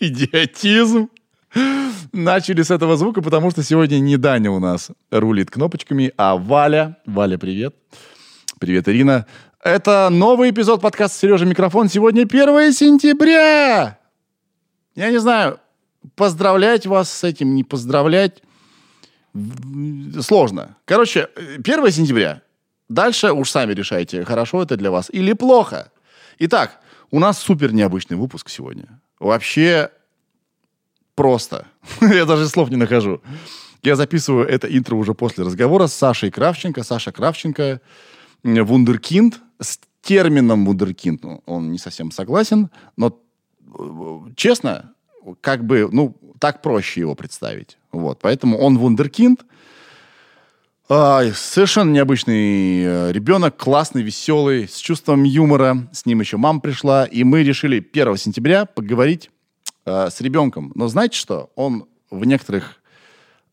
Идиотизм. Начали с этого звука, потому что сегодня не Даня у нас рулит кнопочками, а Валя. Валя, привет. Привет, Ирина. Это новый эпизод подкаста «Сережа Микрофон». Сегодня 1 сентября. Я не знаю, поздравлять вас с этим, не поздравлять. Сложно. Короче, 1 сентября. Дальше уж сами решайте, хорошо это для вас или плохо. Итак, у нас супер необычный выпуск сегодня. Вообще просто. Я даже слов не нахожу. Я записываю это интро уже после разговора с Сашей Кравченко. Саша Кравченко – вундеркинд. С термином вундеркинд он не совсем согласен, но э, честно, как бы, ну, так проще его представить. Вот, поэтому он вундеркинд – а, совершенно необычный э, ребенок, классный, веселый, с чувством юмора. С ним еще мама пришла, и мы решили 1 сентября поговорить э, с ребенком. Но знаете что? Он в некоторых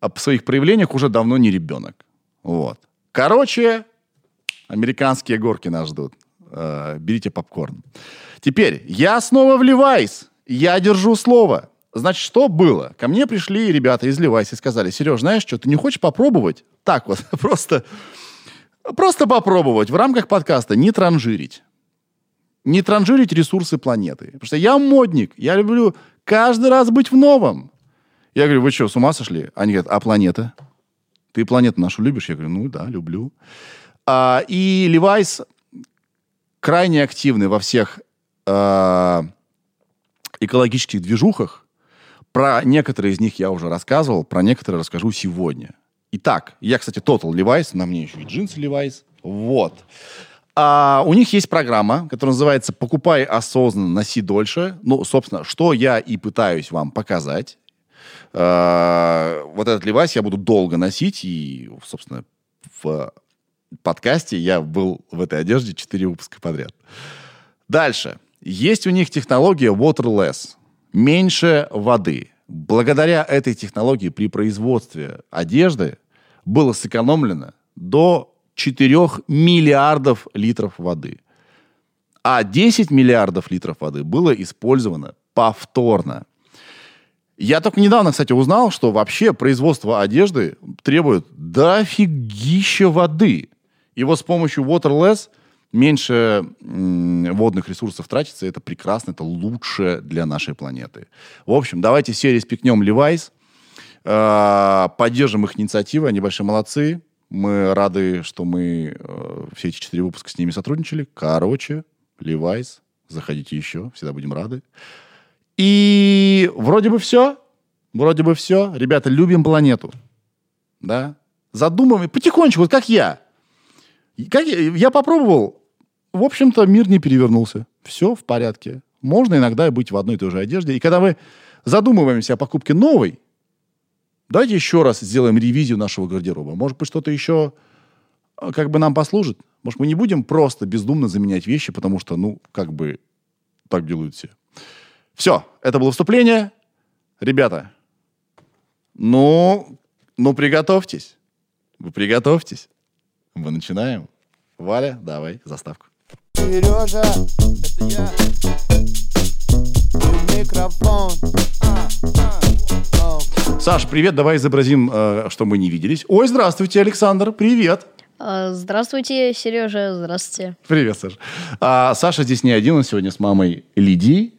э, своих проявлениях уже давно не ребенок. Вот. Короче, американские горки нас ждут. Э, берите попкорн. Теперь, я снова вливаюсь. Я держу слово. Значит, что было? Ко мне пришли ребята из Левайс и сказали, Сереж, знаешь что, ты не хочешь попробовать? Так вот, просто, просто попробовать в рамках подкаста не транжирить. Не транжирить ресурсы планеты. Потому что я модник, я люблю каждый раз быть в новом. Я говорю, вы что, с ума сошли? Они говорят, а планета? Ты планету нашу любишь? Я говорю, ну да, люблю. А, и Левайс крайне активный во всех а, экологических движухах, про некоторые из них я уже рассказывал, про некоторые расскажу сегодня. Итак, я, кстати, Total Levi's, на мне еще и джинсы Levi's. Вот. А у них есть программа, которая называется «Покупай осознанно, носи дольше». Ну, собственно, что я и пытаюсь вам показать. А, вот этот Levi's я буду долго носить, и, собственно, в подкасте я был в этой одежде 4 выпуска подряд. Дальше. Есть у них технология waterless меньше воды. Благодаря этой технологии при производстве одежды было сэкономлено до 4 миллиардов литров воды. А 10 миллиардов литров воды было использовано повторно. Я только недавно, кстати, узнал, что вообще производство одежды требует дофигища воды. И вот с помощью Waterless – меньше водных ресурсов тратится, это прекрасно, это лучше для нашей планеты. В общем, давайте все респектнем Levi's, э, поддержим их инициативы, они большие молодцы. Мы рады, что мы э, все эти четыре выпуска с ними сотрудничали. Короче, Levi's, заходите еще, всегда будем рады. И вроде бы все. Вроде бы все. Ребята, любим планету. Да? Задумываем потихонечку, вот как я. Как я, я попробовал в общем-то, мир не перевернулся. Все в порядке. Можно иногда быть в одной и той же одежде. И когда мы задумываемся о покупке новой, давайте еще раз сделаем ревизию нашего гардероба. Может быть, что-то еще а, как бы нам послужит. Может, мы не будем просто бездумно заменять вещи, потому что, ну, как бы так делают все. Все, это было вступление. Ребята, ну, ну приготовьтесь. Вы приготовьтесь. Мы начинаем. Валя, давай, заставку. Сережа, это я. Микрофон. Саш, привет, давай изобразим, э, что мы не виделись. Ой, здравствуйте, Александр, привет. А, здравствуйте, Сережа, здравствуйте. Привет, Саша. А, Саша здесь не один, он сегодня с мамой Лидией.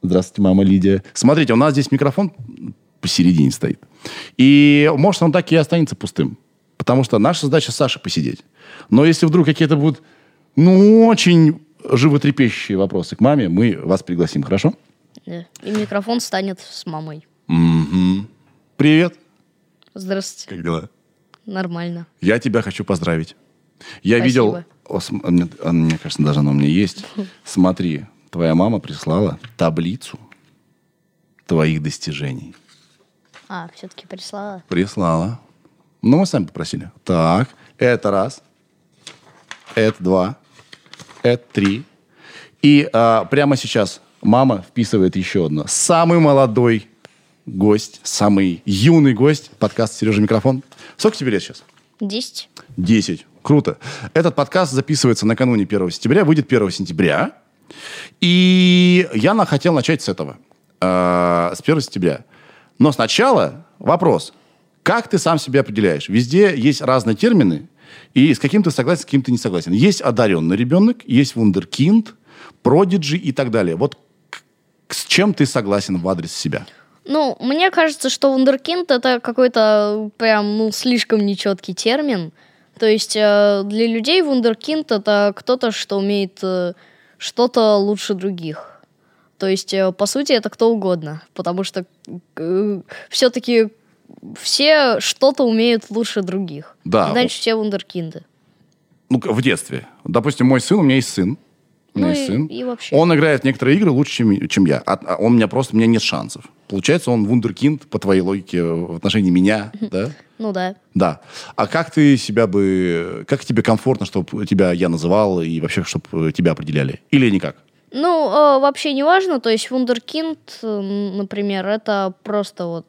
Здравствуйте, мама Лидия. Смотрите, у нас здесь микрофон посередине стоит. И может он так и останется пустым. Потому что наша задача с Сашей посидеть. Но если вдруг какие-то будут ну, очень животрепещущие вопросы к маме, мы вас пригласим, хорошо? Да. И микрофон станет с мамой. Угу. Привет. Здравствуйте. Как дела? Нормально. Я тебя хочу поздравить. Я Спасибо. видел... О, а мне, а мне кажется, даже она у меня есть. Смотри, твоя мама прислала таблицу твоих достижений. А, все-таки прислала? Прислала. Ну, мы сами попросили. Так, это раз. Это два это три. И а, прямо сейчас мама вписывает еще одно. Самый молодой гость, самый юный гость подкаста «Сережа Микрофон». Сколько тебе лет сейчас? Десять. Десять. Круто. Этот подкаст записывается накануне 1 сентября, выйдет 1 сентября. И я на- хотел начать с этого, э, с 1 сентября. Но сначала вопрос. Как ты сам себя определяешь? Везде есть разные термины, и с каким ты согласен, с каким ты не согласен. Есть одаренный ребенок, есть вундеркинд, продиджи и так далее. Вот с чем ты согласен в адрес себя? Ну, мне кажется, что вундеркинд это какой-то прям, ну, слишком нечеткий термин. То есть э, для людей вундеркинд это кто-то, что умеет э, что-то лучше других. То есть, э, по сути, это кто угодно. Потому что все-таки все что-то умеют лучше других. Да. Значит, все вундеркинды. Ну, в детстве. Допустим, мой сын, у меня есть сын. У меня Ну есть и- сын. и вообще. Он играет в некоторые игры лучше, чем, чем я. А- а он у меня просто, у меня нет шансов. Получается, он вундеркинд, по твоей логике, в отношении меня, да? Ну да. Да. А как ты себя бы... Как тебе комфортно, чтобы тебя я называл и вообще, чтобы тебя определяли? Или никак? Ну, э, вообще не важно. То есть вундеркинд, э, например, это просто вот...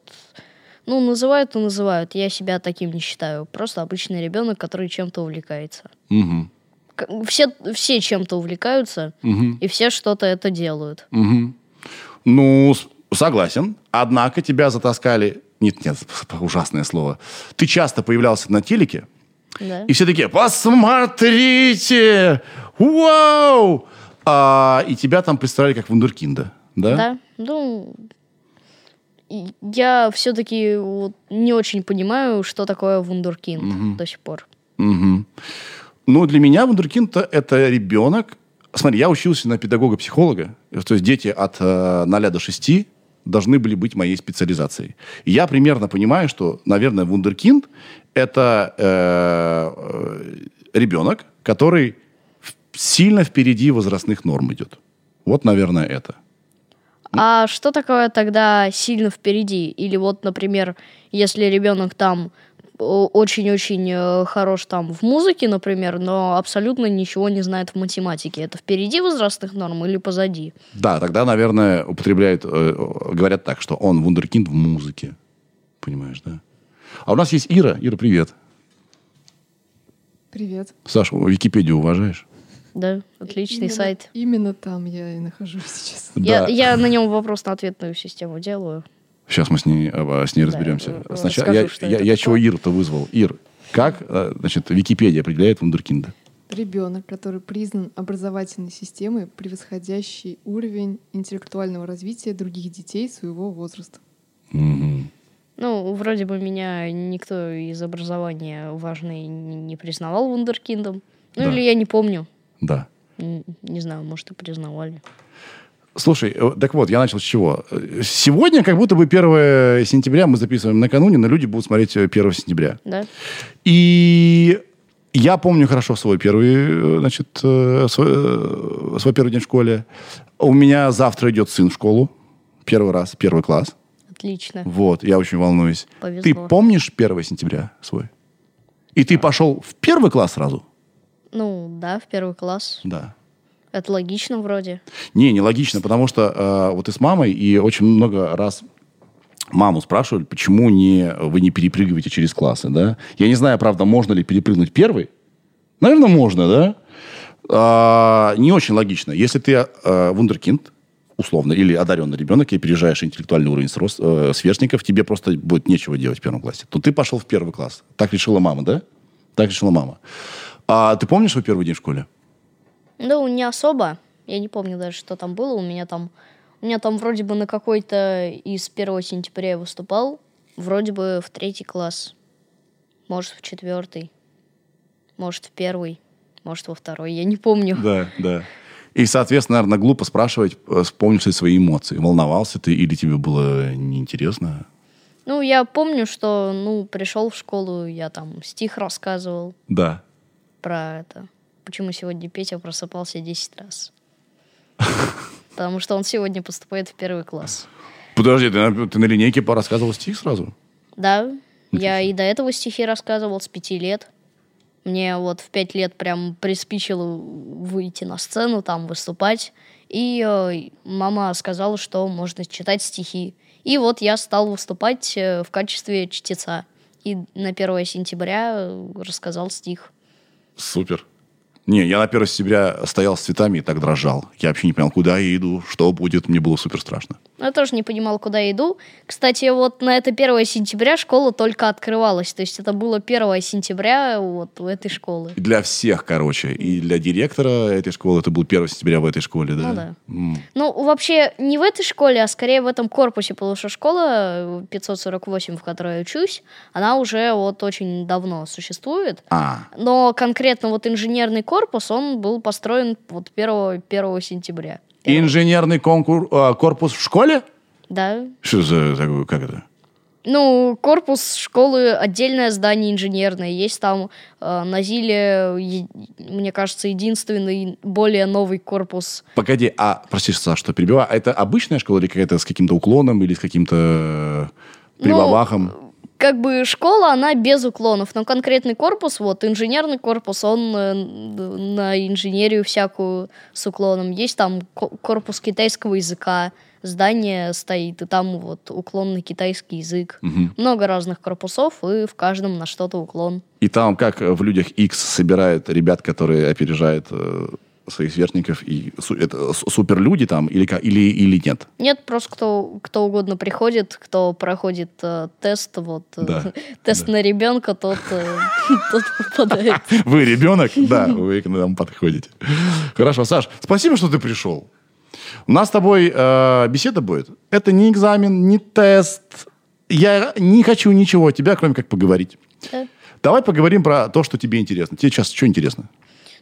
Ну, называют и называют. Я себя таким не считаю. Просто обычный ребенок, который чем-то увлекается. Угу. Все, все чем-то увлекаются, и все что-то это делают. Ну, с- согласен. Однако тебя затаскали... Нет, нет, ужасное слово. Ты часто появлялся на телеке, Да. И все такие, посмотрите! Вау! А, и тебя там представляли как вундеркинда, да? Да, ну, я все-таки вот не очень понимаю, что такое вундеркинд до сих пор. Мгм. Ну, для меня вундеркинд – это ребенок... Смотри, я учился на педагога-психолога. То есть дети от э, 0 до 6 должны были быть моей специализацией. И я примерно понимаю, что, наверное, вундеркинд – это э, э, ребенок, который сильно впереди возрастных норм идет. Вот, наверное, это. А что такое тогда сильно впереди? Или вот, например, если ребенок там о- очень-очень э, хорош там в музыке, например, но абсолютно ничего не знает в математике. Это впереди возрастных норм или позади? Да, тогда, наверное, употребляют, э, э, говорят так, что он вундеркинд в музыке. Понимаешь, да? А у нас есть Ира. Ира, привет. Привет. Саш, Википедию уважаешь? Да, отличный Именно- сайт. Именно там я и нахожусь сейчас. Я, Да. я на нем вопрос-ответную систему делаю. Сейчас мы с ней, э, с ней Да, разберемся. э, Сначала расскажу, я, я, я такое. чего Иру-то вызвал? Ир, как, э, значит, Википедия определяет вундеркинда? Ребенок, который признан образовательной системой, превосходящий уровень интеллектуального развития других детей своего возраста. Мгм. Ну, вроде бы меня никто из образования важный не не признавал вундеркиндом. Ну, Да. или я не помню. Да. Не знаю, может, и признавали. Слушай, э, так вот, я начал с чего? Э, Сегодня, как будто бы 1 сентября мы записываем накануне, но люди будут смотреть э, 1 сентября. Да? И я помню хорошо свой первый, э, значит, э, свой, э, свой первый день в школе. У меня завтра идет сын в школу. Первый раз, первый класс. Отлично. Вот, я очень волнуюсь. Повезло. Ты помнишь 1 сентября свой? И ты пошел в первый класс сразу? Ну, да, в первый класс. Да. Это логично вроде. Не, нелогично, потому что э, вот и с мамой, и очень много раз маму спрашивали, почему не, вы не перепрыгиваете через классы, да? Я не знаю, правда, можно ли перепрыгнуть первый. Наверное, можно, да? А, не очень логично. Если ты э, вундеркинд, условно, или одаренный ребенок, и опережаешь интеллектуальный уровень срос- э, сверстников, тебе просто будет нечего делать в первом классе. То ты пошел в первый класс. Так решила мама, да? Так решила мама. А ты помнишь свой первый день в школе? Ну, не особо. Я не помню даже, что там было. У меня там... У меня там вроде бы на какой-то из 1 сентября я выступал. Вроде бы в третий класс. Может, в четвертый. Может, в первый. Может, во второй. Я не помню. Да, да. И, соответственно, наверное, глупо спрашивать, э, вспомнишь ли свои эмоции. Волновался ты или тебе было неинтересно? Ну, я помню, что, ну, пришел в школу, я там стих рассказывал Да. Про это. Почему сегодня Петя просыпался 10 раз. Потому что он сегодня поступает в первый класс. Подожди, ты на, ты на линейке порассказывал стих сразу? Да, я и до этого стихи рассказывал с пяти лет. Мне вот в пять лет прям приспичило выйти на сцену, там выступать. И э, мама сказала, что можно читать стихи. И вот я стал выступать э, в качестве чтеца. И на 1 сентября э, рассказал стих. Супер. Не, я на 1 сентября стоял с цветами и так дрожал. Я вообще не понял, куда я иду, что будет. Мне было супер страшно. Я тоже не понимал, куда я иду. Кстати, вот на это 1 сентября школа только открывалась. То есть это было 1 сентября вот у этой школы. Для всех, короче. И для директора этой школы это был 1 сентября в этой школе, да? Ну да. М. Ну, вообще, не в этой школе, а скорее в этом корпусе, потому что школа э, 548, в которой я учусь, она уже вот очень давно существует. А, Но конкретно вот инженерный корпус, он был построен вот 1, 1 сентября. Инженерный конкур, а, корпус в школе? Да. Что за такое, как это? Ну, корпус школы отдельное здание инженерное. Есть там э, на Зиле, е- мне кажется, единственный более новый корпус. Погоди, а, прости, Саш, что перебиваю, а это обычная школа или какая-то с каким-то уклоном или с каким-то э, прибабахом? Как бы школа, она без уклонов, но конкретный корпус, вот инженерный корпус, он э, на инженерию всякую с уклоном. Есть там ко- корпус китайского языка, здание стоит, и там вот уклон на китайский язык. Мгм. Много разных корпусов, и в каждом на что-то уклон. И там, как в «Людях X собирают ребят, которые опережают э, своих сверстников, и это суперлюди там, или, или, или нет? Нет, просто кто, кто угодно приходит, кто проходит э, тест, вот э, Да, тест на ребенка, тот, э, тот попадает. Вы ребенок? Да, вы к нам подходите. Хорошо, Саш, спасибо, что ты пришел. У нас с тобой э, беседа будет. Это не экзамен, не тест. Я не хочу ничего от тебя, кроме как поговорить. Да. Давай поговорим про то, что тебе интересно. Тебе сейчас что интересно?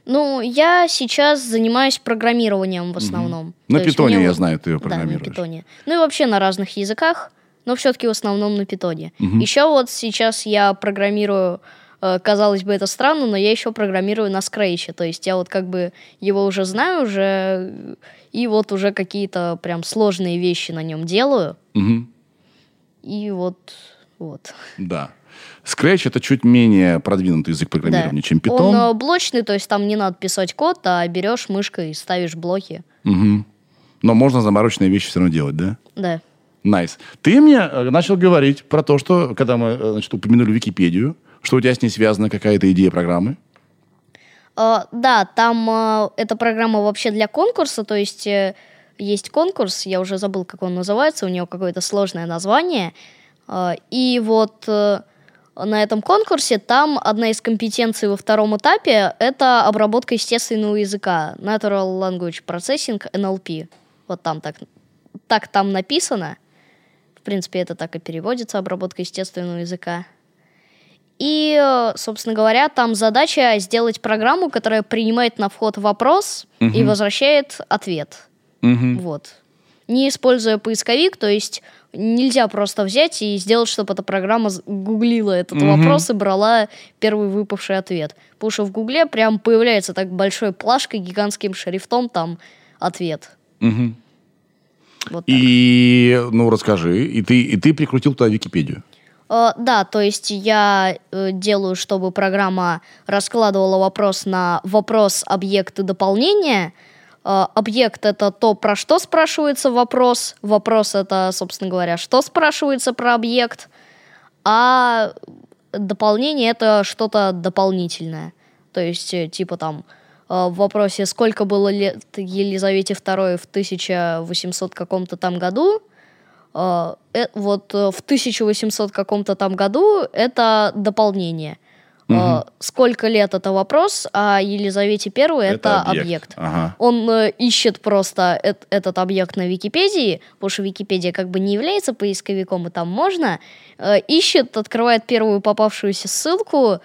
Ну, я сейчас занимаюсь программированием в основном. На То питоне, мне я знаю, ты Да, на программируешь. питоне. Ну и вообще на разных языках, но все-таки в основном на питоне. Еще вот сейчас я программирую, э, казалось бы, это странно, но я еще программирую на Scratch е. То есть я вот как бы его уже знаю уже, и вот уже какие-то прям сложные вещи на нем делаю. Мгм. И вот, вот. Да. Scratch это чуть менее продвинутый язык программирования, чем Python. Он э, блочный, то есть там не надо писать код, а берешь мышкой и ставишь блоки. Мгм. Но можно замороченные вещи все равно делать, да? Да. Nice. Ты мне э, начал говорить про то, что, когда мы э, значит, упомянули Википедию, что у тебя с ней связана какая-то идея программы. Э, да, там э, эта программа вообще для конкурса, то есть э, есть конкурс, я уже забыл, как он называется, у него какое-то сложное название. И вот на этом конкурсе там одна из компетенций во втором этапе — это обработка естественного языка, Natural Language Processing, NLP. Вот там так, так там написано. В принципе, это так и переводится, обработка естественного языка. И, собственно говоря, там задача сделать программу, которая принимает на вход вопрос и возвращает ответ. Мгм. Вот. Не используя поисковик, то есть нельзя просто взять и сделать, чтобы эта программа гуглила этот Мгм. вопрос и брала первый выпавший ответ. Потому что в гугле прям появляется так большой плашкой гигантским шрифтом там ответ. Мгм. Вот так. И, ну, расскажи. И ты, и ты прикрутил туда Википедию. Э, да, то есть я э, делаю, чтобы программа раскладывала вопрос на вопрос, объект и дополнение. Э, объект это то, про что спрашивается вопрос. Вопрос это, собственно говоря, что спрашивается про объект. А дополнение это что-то дополнительное. То есть, э, типа там э, в вопросе, сколько было лет Елизавете II в 1800 каком-то там году, вот в 1800 каком-то там году это дополнение. Э, Сколько лет это вопрос, а Елизавете I это, объект. Ага. Он э, ищет просто эт- этот объект на Википедии, потому что Википедия как бы не является поисковиком, и там можно. э, ищет, открывает первую попавшуюся ссылку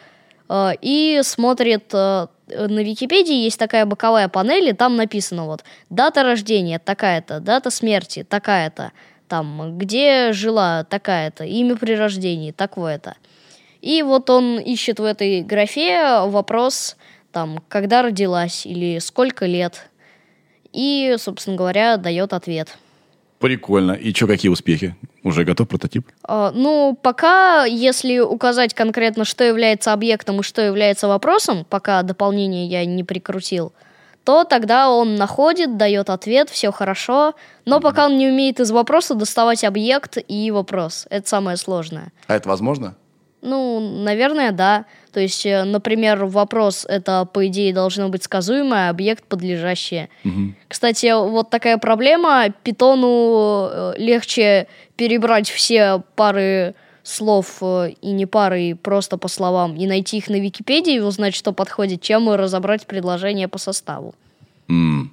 э, и смотрит. э, на Википедии есть такая боковая панель, и там написано вот дата рождения такая-то, дата смерти такая-то, там где жила такая-то, имя при рождении такое-то. И вот он ищет в этой графе вопрос, там, когда родилась или сколько лет. И, собственно говоря, дает ответ. Прикольно. И что, какие успехи? Уже готов прототип? А, ну, пока, если указать конкретно, что является объектом и что является вопросом, пока дополнение я не прикрутил, то тогда он находит, дает ответ, все хорошо. Но пока он не умеет из вопроса доставать объект и вопрос. Это самое сложное. А это возможно? Ну, наверное, да. То есть, э, например, вопрос это, по идее, должно быть сказуемое, а объект подлежащее. Кстати, вот такая проблема. Питону э, легче перебрать все пары слов э, и не пары, и просто по словам, и найти их на Википедии и узнать, что подходит, чем разобрать предложение по составу. М.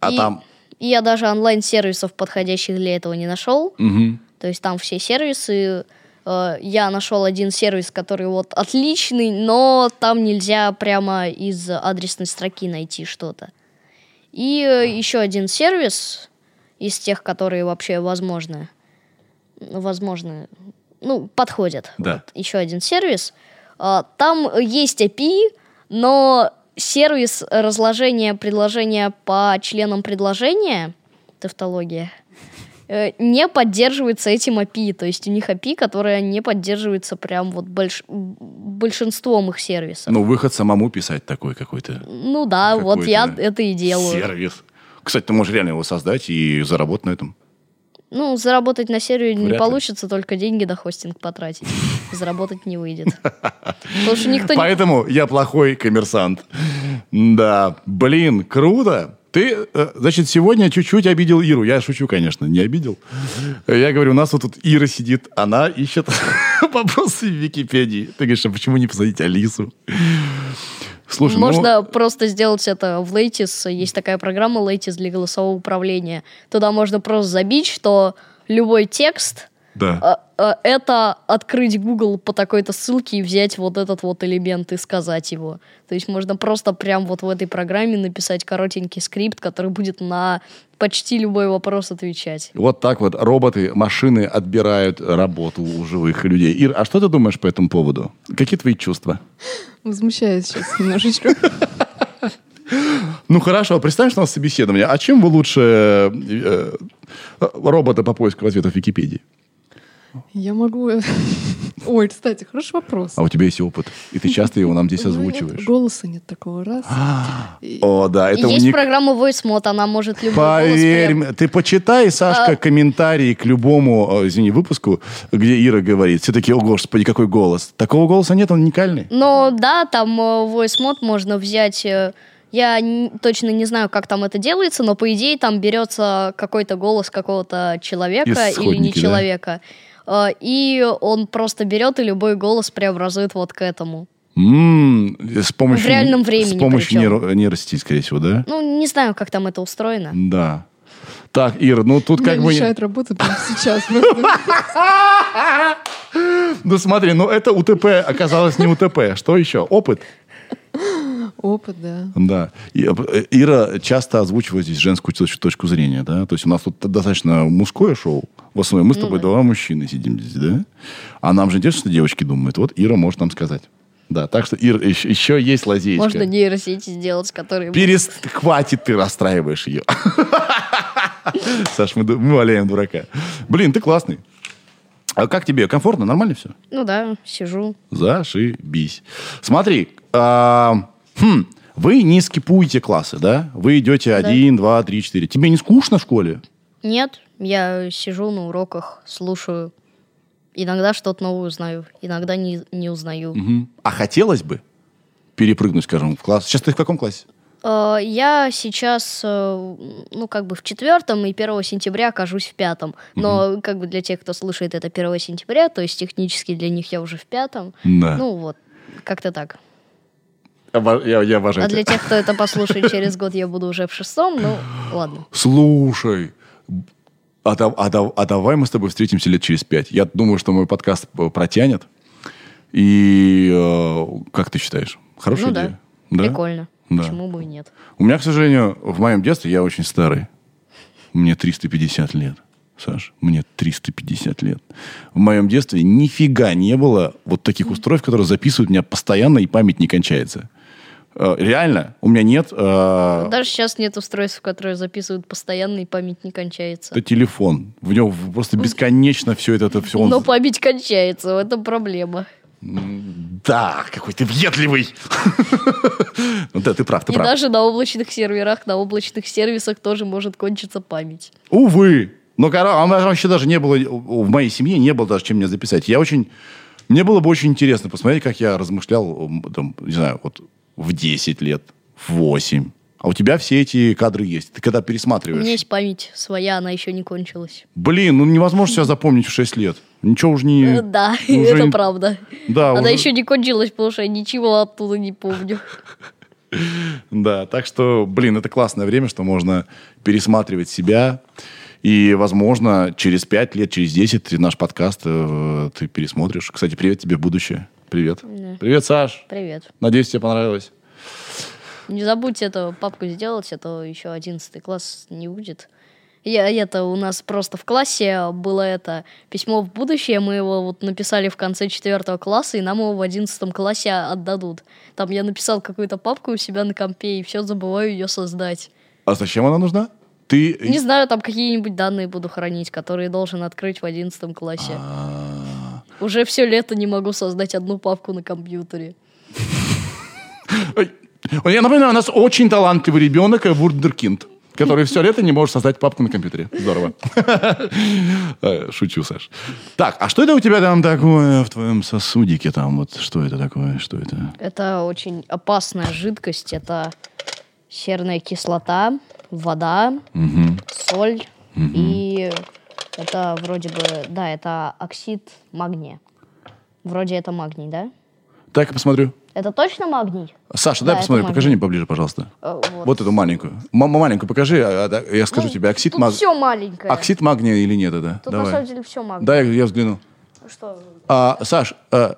А И- там... И я даже онлайн-сервисов, подходящих для этого, не нашел. Мгм. То есть там все сервисы. Э, Я нашел один сервис, который вот отличный, но там нельзя прямо из адресной строки найти что-то. И э, еще один сервис из тех, которые вообще возможны, возможны, ну, подходят. Да. Вот, еще один сервис. А, Там есть API, но сервис разложения предложения по членам предложения, тавтология, э, не поддерживается этим API. То есть у них API, которая не поддерживается прям вот больш- большинством их сервисов. Ну, выход самому писать такой какой-то Ну да, вот я это и делаю. сервис. Кстати, ты можешь реально его создать и заработать на этом. Ну, заработать на серию Вряд не ли. получится, только деньги на хостинг потратить. Заработать не выйдет. Потому что никто. Поэтому я плохой коммерсант. Да, блин, круто. Ты, э, значит, сегодня чуть-чуть обидел Иру. Я шучу, конечно, не обидел. Я говорю, у нас вот тут Ира сидит, она ищет вопросы в Википедии. Ты говоришь, а почему не посадить Алису? Слушай, ну, Можно просто сделать это в Lattice. Есть такая программа Lattice для голосового управления. Туда можно просто забить, что любой текст да. а, а, это открыть Google по такой-то ссылке и взять вот этот вот элемент и сказать его. То есть можно просто прям вот в этой программе написать коротенький скрипт, который будет на почти любой вопрос отвечать. Вот так вот роботы, машины отбирают работу у живых людей. Ир, а что ты думаешь по этому поводу? Какие твои чувства? Возмущаюсь сейчас немножечко. Ну хорошо, представь, что у нас собеседование. А чем вы лучше э, э, робота по поиску ответов в Википедии? Я могу... Ой, кстати, хороший вопрос. А у тебя есть опыт, и ты часто его нам здесь Ну, озвучиваешь. Голоса нет такого раз. И- О, да, это Есть программа VoiceMod, она может любой голос Поверь, ты почитай, Сашка, А- комментарии к любому, э, извини, выпуску, где Ира говорит. Все такие, о, господи, какой голос. Такого голоса нет, он уникальный. Но да, там э, voice mod можно взять. э, Я точно не знаю, как там это делается, но по идее там берется какой-то голос какого-то человека или не да? человека. э, И он просто берет и любой голос преобразует вот к этому. М, с помощью, В реальном времени С помощью нейро- нейросетей, скорее всего, да? Ну, не знаю, как там это устроено. Да. Так, Ира, ну тут Мне как бы... мешает работать прямо сейчас. Ну смотри, ну это УТП оказалось не УТП. Что еще? Опыт. Опыт, да. Да. И, э, Ира часто озвучивает здесь женскую точ- точку зрения, да? То есть у нас тут достаточно мужское шоу. В основном мы с тобой два мужчины сидим здесь, да? А нам же интересно, что девочки думают. Вот Ира может нам сказать. Да, так что, Ира, еще, еще есть лазеечка. Можно нейросети сделать, которые... Перест... Хватит, ты расстраиваешь ее. Саш, мы, мы валяем дурака. Блин, ты классный. А как тебе? Комфортно? Нормально все? Ну да, сижу. Зашибись. Смотри, а, хм, вы не скипуете классы, да? Вы идете один, два, три, четыре. Тебе не скучно в школе? Нет, я сижу на уроках, слушаю. Иногда что-то новое узнаю, иногда не, не узнаю. Мгм. А хотелось бы перепрыгнуть, скажем, в класс? Сейчас ты в каком классе? Э, Я сейчас, э, ну, как бы в четвертом и 1 сентября окажусь в пятом. Но, как бы для тех, кто слушает это 1 сентября, то есть технически для них я уже в пятом. Да. Ну, вот, как-то так. Я, я обожаю А тебя. для тех, кто это послушает через год, я буду уже в шестом, ну, ладно. Слушай, а, да- а да- а давай мы с тобой встретимся лет через пять. Я думаю, что мой подкаст э, протянет. И э, как ты считаешь? Хорошая ну да, идея? Да? прикольно. Да. Почему бы и нет? У меня, к сожалению, в моем детстве я очень старый. Мне 350 лет. Саш, мне 350 лет. В моем детстве нифига не было вот таких устройств, которые записывают меня постоянно, и память не кончается. Э, Реально, у меня нет... э, Даже сейчас нет устройств, которые записывают постоянно, и память не кончается. Это телефон. В нем просто бесконечно все это, это все. Он... Но память кончается, в этом проблема. Да, какой ты въедливый. Ну да, ты прав, ты И прав. даже на облачных серверах, на облачных сервисах тоже может кончиться память. Увы, Ну, кор- а вообще даже не было, в моей семье не было даже чем мне записать. Я очень, мне было бы очень интересно посмотреть, как я размышлял, там, не знаю, вот в 10 лет, в 8. А у тебя все эти кадры есть. Ты когда У пересматриваешь... меня есть память своя, она еще не кончилась. Блин, ну невозможно себя запомнить в 6 лет. Ничего уж не... Э, Да, уже это не- правда. Да, Она уже- еще не кончилась, потому что я ничего оттуда не помню. Да, так что, блин, это классное время, что можно пересматривать себя. И, возможно, через 5 лет, через 10 ты наш подкаст э, ты пересмотришь. Кстати, привет тебе будущее. Привет. Привет, Саш. Привет. Надеюсь, тебе понравилось. Не забудьте эту папку сделать, а то еще 11 класс не будет. Я, это у нас просто в классе было это письмо в будущее, мы его вот написали в конце четвертого класса, и нам его в одиннадцатом классе отдадут. Там я написал какую-то папку у себя на компе, и все забываю ее создать. А зачем она нужна? Ты... Не знаю, там какие-нибудь данные буду хранить, которые должен открыть в одиннадцатом классе. А, Уже все лето не могу создать одну папку на компьютере. Я напоминаю, у нас очень талантливый ребенок э, Вурдеркинд, который все лето не может создать папку на компьютере. Здорово. Э, Шучу, Саш. Так, а что это у тебя там такое в твоем сосудике там? Вот что это такое? Что это? Это очень опасная жидкость. Это серная кислота, вода, соль и это вроде бы, да, это оксид магния. Вроде это магний, да? Так, я посмотрю. Это точно магний? Саша, Да, дай посмотрю, магний. покажи мне поближе, пожалуйста. Э, вот. Вот эту маленькую. М- маленькую покажи, а- а, да, я скажу Ну, тебе, оксид, Тут маг... все маленькое. оксид магния или нет это? Тут на Давай. самом деле все магний. Дай, я взгляну. Что? А, Саш, а,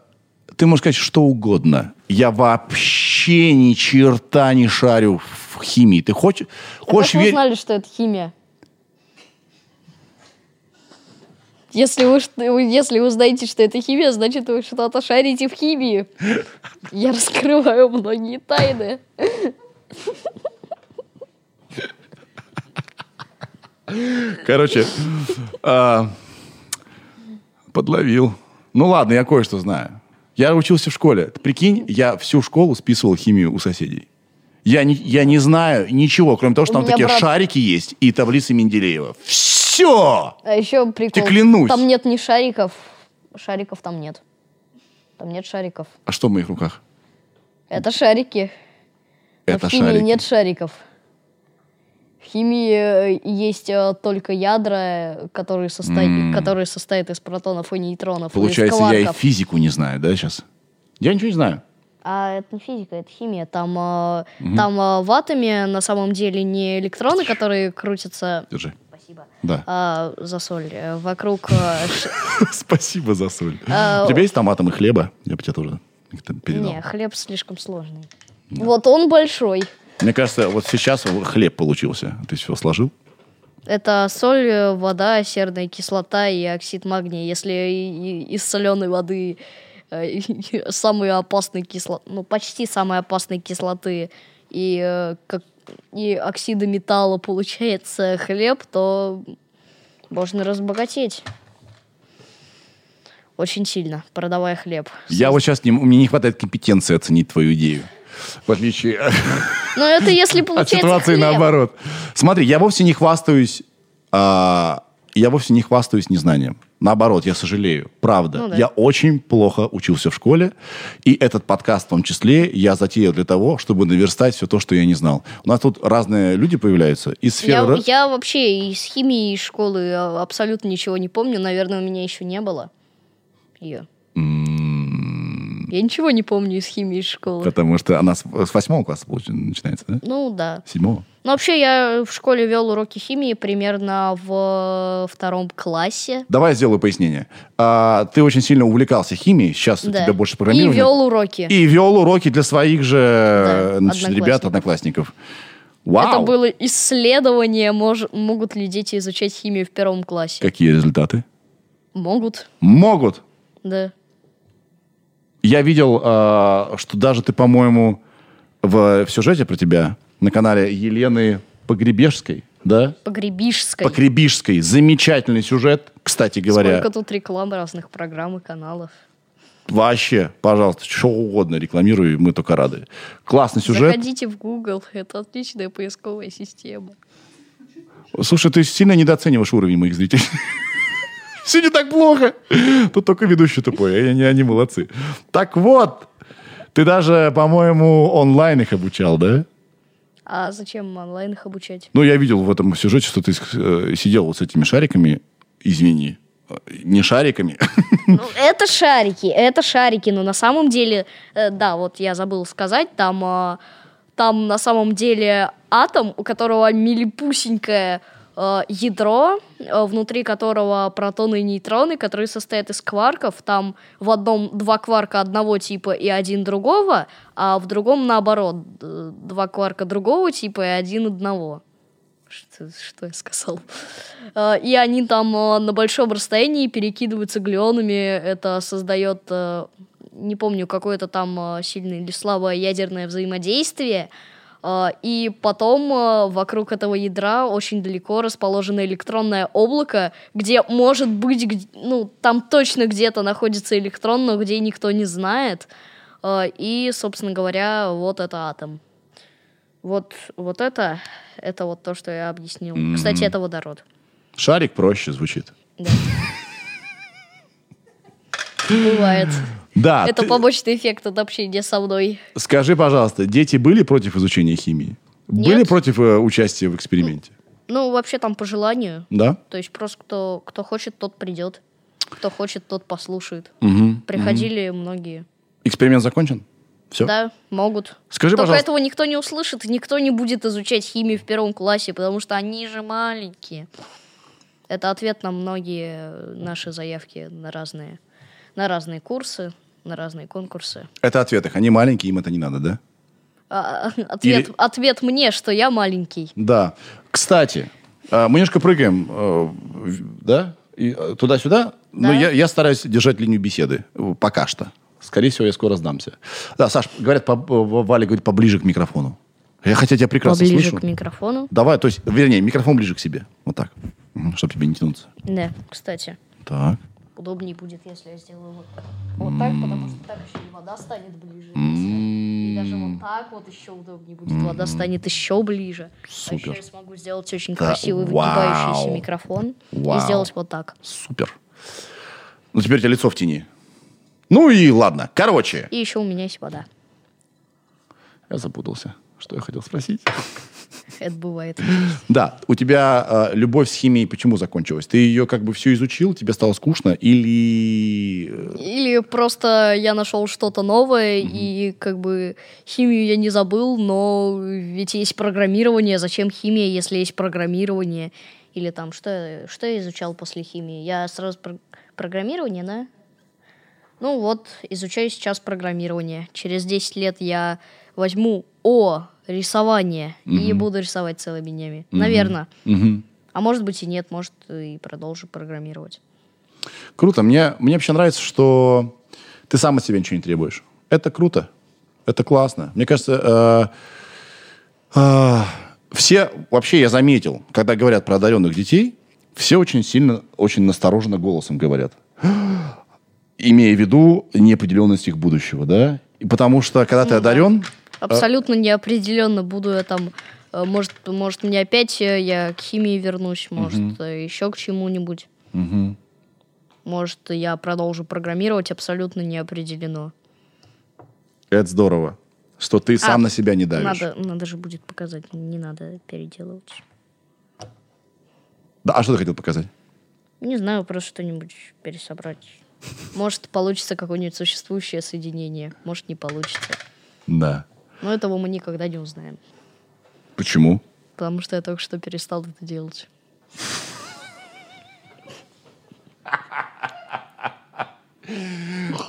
ты можешь сказать что угодно. Я вообще ни черта не шарю в химии. Ты хочешь, хочешь Как вы верить? узнали, что это химия? Если вы, если вы знаете, что это химия, значит, вы что-то шарите в химии. Я раскрываю многие тайны. Короче, а, подловил. Ну ладно, я кое-что знаю. Я учился в школе. Ты прикинь, я всю школу списывал химию у соседей. Я не, я не знаю ничего, кроме того, что У там такие брат- шарики есть и таблицы Менделеева. Все! А еще прикол. клянусь. Там нет ни шариков. Шариков там нет. Там нет шариков. А что в моих руках? Это шарики. А Это в химии шарики. нет шариков. В химии э, есть э, только ядра, которые, состои- которые состоят из протонов и нейтронов. и Получается, я и физику не знаю, да, сейчас? Я ничего не знаю. А это не физика, это химия. Там, э, там в атоме на самом деле не электроны, которые крутятся Держи. Спасибо. Да. а, за соль. э, Вокруг э, Спасибо за соль. А, У тебя есть там атомы хлеба? Я бы тебе тоже передал. Не, хлеб слишком сложный. Вот он большой. Мне кажется, вот сейчас хлеб получился. Ты все сложил? Это соль, э, вода, серная кислота и оксид магния. Если и- и- из соленой воды самые опасные кислоты, ну почти самые опасные кислоты и, как, и оксида металла получается хлеб, то можно разбогатеть. Очень сильно, продавая хлеб. Я вот сейчас, не, мне не хватает компетенции оценить твою идею. В отличие Но это если от получается ситуации хлеб. наоборот. Смотри, я вовсе не хвастаюсь, а, я вовсе не хвастаюсь незнанием. Наоборот, я сожалею. Правда. Ну да. Я очень плохо учился в школе. И этот подкаст в том числе я затеял для того, чтобы наверстать все то, что я не знал. У нас тут разные люди появляются. Из сферы... Я, я вообще из химии, из школы э, абсолютно ничего не помню. Наверное, у меня еще не было ее. М, Я ничего не помню из химии, из школы. Потому что она с, восьмого класса начинается, да? Ну да. Седьмого? Ну вообще я в школе вел уроки химии примерно в втором классе. Давай сделаю пояснение. А, ты очень сильно увлекался химией, сейчас у Да. тебя больше И программирования. вел уроки. И вел уроки для своих же э, значит, одноклассников. ребят, одноклассников. Вау! Это было исследование, мож- могут ли дети изучать химию в первом классе. Какие результаты? Могут, Могут. да. Я видел, а, что даже ты, по-моему, в, в сюжете про тебя на канале Елены Погребежской, да? Погребишской. Погребишской. Замечательный сюжет, кстати говоря. Сколько тут реклам разных программ и каналов. Вообще, пожалуйста, что угодно рекламируй, мы только рады. Классный сюжет. Заходите в Google, это отличная поисковая система. Слушай, ты сильно недооцениваешь уровень моих зрителей. Все не так плохо. Тут только ведущий тупой, а они, они молодцы. Так вот, ты даже, по-моему, онлайн их обучал, да? А зачем онлайн их обучать? Ну, я видел в этом сюжете, что ты э, сидел вот с этими шариками, извини, э, не шариками. Ну, это шарики, это шарики, но на самом деле, э, да, вот я забыл сказать, там, э, там на самом деле атом, у которого милипусенькое э, ядро, э, внутри которого протоны и нейтроны, которые состоят из кварков. Там в одном два кварка одного типа и один другого, а в другом наоборот. Два кварка другого типа и один одного. Что, что я сказал? Э, И они там э, на большом расстоянии перекидываются глионами. Это создает, э, не помню, какое-то там сильное или слабое ядерное взаимодействие. Э, И потом э, вокруг этого ядра очень далеко расположено электронное облако, где может быть, ну, там точно где-то находится электрон, но где никто не знает. Э, И, собственно говоря, вот это атом. Вот, вот это, это вот то, что я объяснил. Кстати, это водород. Шарик проще звучит. Да. Бывает. Да, Это ты- побочный эффект от общения со мной. скажи, пожалуйста, дети были против изучения химии? Были Нет. против э, участия в эксперименте? Ну, вообще там по желанию. Да? То есть просто кто, кто хочет, тот придет. Кто хочет, тот послушает. Мгм. Приходили многие. Эксперимент закончен? Все? Да, могут. Скажи, Только пожалуйста. этого никто не услышит, никто не будет изучать химию в первом классе, потому что они же маленькие. Это ответ на многие наши заявки на разные, на разные курсы, на разные конкурсы. Это ответ их. Они маленькие, им это не надо, да? А, ответ, Или- ответ мне, что я маленький. Да. Кстати, э, мы немножко прыгаем, э, да? Э, туда-сюда. Но Да. я, я стараюсь держать линию беседы. э, Пока что. Скорее всего, я скоро сдамся. Да, Саш, говорят, по- Валя говорит поближе к микрофону. Я хотя тебя прекрасно Поближе слышу. к микрофону. Давай, то есть, вернее, микрофон ближе к себе. Вот так. Чтобы тебе не тянуться. Да, кстати. Так. Удобнее будет, если я сделаю вот так. Вот так, потому что так еще и вода станет ближе. И даже вот так вот еще удобнее будет. Вода станет еще ближе. А еще Супер. я смогу сделать очень Да, красивый выгибающийся микрофон Вау. и сделать вот так. Супер. Ну, теперь у тебя лицо в тени. Ну и ладно. Короче, И еще у меня есть вода. я запутался. Что я хотел спросить? Это бывает. Да, у тебя э, любовь с химией почему закончилась? Ты ее как бы все изучил, тебе стало скучно, или... э, Или просто я нашел что-то новое, и как бы химию я не забыл, но ведь есть программирование. Зачем химия, если есть программирование? Или там, что, что я изучал после химии? Я сразу про- программирование, да? Ну вот, изучаю сейчас программирование. Через 10 лет я возьму О, рисование, и буду рисовать целыми днями. Наверное. мгм. А может быть и нет, может и продолжу программировать. Круто. Мне, мне вообще нравится, что ты сам от себя ничего не требуешь. Это круто. Это классно. Мне кажется, э, э, все, вообще я заметил, когда говорят про одаренных детей, все очень сильно, очень настороженно голосом говорят. Имея в виду неопределенность их будущего, да? И потому что, когда ты одарен, Абсолютно неопределенно буду я там. э, Может, может, мне опять э, я к химии вернусь, может, э, еще к чему-нибудь. Мгм. Может, я продолжу программировать, абсолютно не определено. это здорово, что ты сам А, на себя не давишь. Надо, надо же будет показать, не надо переделывать. Да, а что ты хотел показать? Не знаю, просто что-нибудь пересобрать. Может, получится какое-нибудь существующее соединение, может, не получится. Да. Но этого мы никогда не узнаем, Почему? потому что я только что перестал это делать.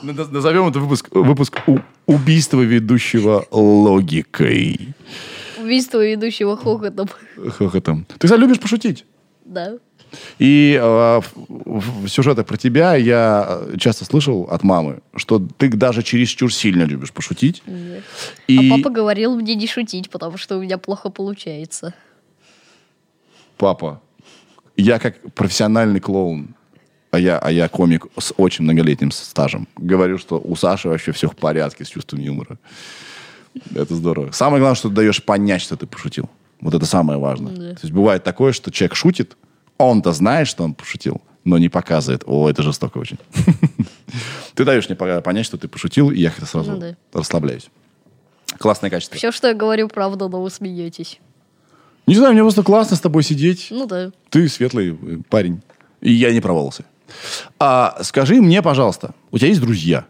Наз- Назовем это выпуск, выпуск убийства ведущего логикой. Убийство ведущего хохотом. Хохотом. Ты, кстати, любишь пошутить. Да. И э, в, в сюжетах про тебя я э, часто слышал от мамы, что ты даже чересчур сильно любишь пошутить. Нет. И А папа говорил мне не шутить, потому что у меня плохо получается. папа, я как профессиональный клоун, а я, а я комик с очень многолетним стажем, говорю, что у Саши вообще все в порядке с чувством юмора. Это здорово. Самое главное, что ты даешь понять, что ты пошутил. Вот это самое важное. Да. То есть бывает такое, что человек шутит, он-то знает, что он пошутил, но не показывает. О, это жестоко очень. Ты даешь мне понять, что ты пошутил, и я сразу Ну расслабляюсь. Классное качество. Все, что я говорю, правда, но вы смеетесь. Не знаю, мне просто классно с тобой сидеть. Ну да. Ты светлый э, парень. И я не про волосы. А скажи мне, пожалуйста, у тебя есть друзья?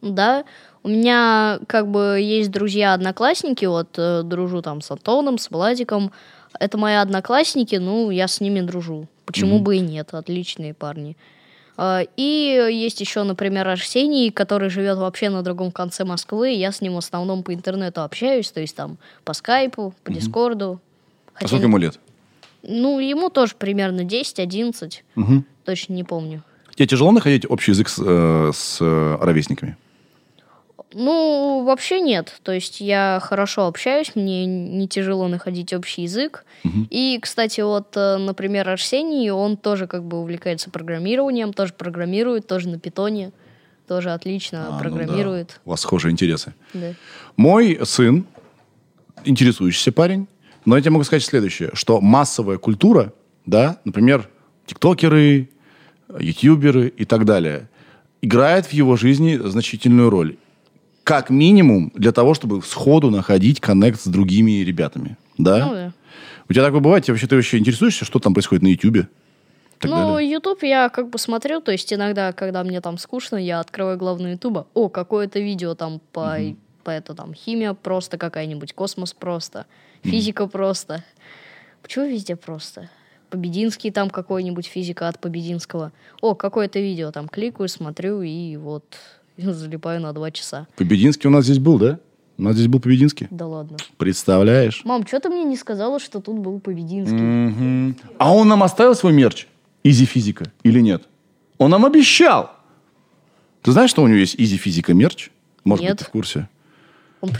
Да, у меня как бы есть друзья-одноклассники, вот э, дружу там с Антоном, с Владиком. Это мои одноклассники, ну, я с ними дружу. Почему бы и нет, отличные парни. А, И есть еще, например, Арсений, который живет вообще на другом конце Москвы. Я с ним в основном по интернету общаюсь, то есть там по скайпу, по дискорду. А Хотя сколько не- ему лет? Ну, ему тоже примерно 10-11, Мгм. точно не помню. Тебе тяжело находить общий язык с, э, с, э, ровесниками? Ну, вообще нет. То есть я хорошо общаюсь, мне не тяжело находить общий язык. И, кстати, вот, э, например, Арсений, он тоже как бы увлекается программированием, тоже программирует, тоже на питоне, тоже отлично А, ну программирует. да. У вас схожие интересы. Да. Мой сын, интересующийся парень, но я тебе могу сказать следующее, что массовая культура, да, например, тиктокеры, ютуберы и так далее, играет в его жизни значительную роль. Как минимум для того, чтобы сходу находить коннект с другими ребятами. Да? Ну, да. У тебя такое бывает? Тебе вообще, ты вообще интересуешься, что там происходит на ютубе? Ну, далее? YouTube я как бы смотрю, то есть иногда, когда мне там скучно, я открываю главную Ютуба. О, какое-то видео там по, по это там химия просто какая-нибудь, космос просто, физика просто. Почему везде просто? Побединский там какой-нибудь физика от Побединского. О, какое-то видео там кликаю, смотрю и вот залипаю на два часа. Побединский у нас здесь был, да? У нас здесь был Побединский. Да ладно. Представляешь? Мам, что ты мне не сказала, что тут был Побединский? Мгм. А он нам оставил свой мерч? Изи физика или нет? Он нам обещал. Ты знаешь, что у него есть Изи физика мерч? Может Нет. быть, ты в курсе? Он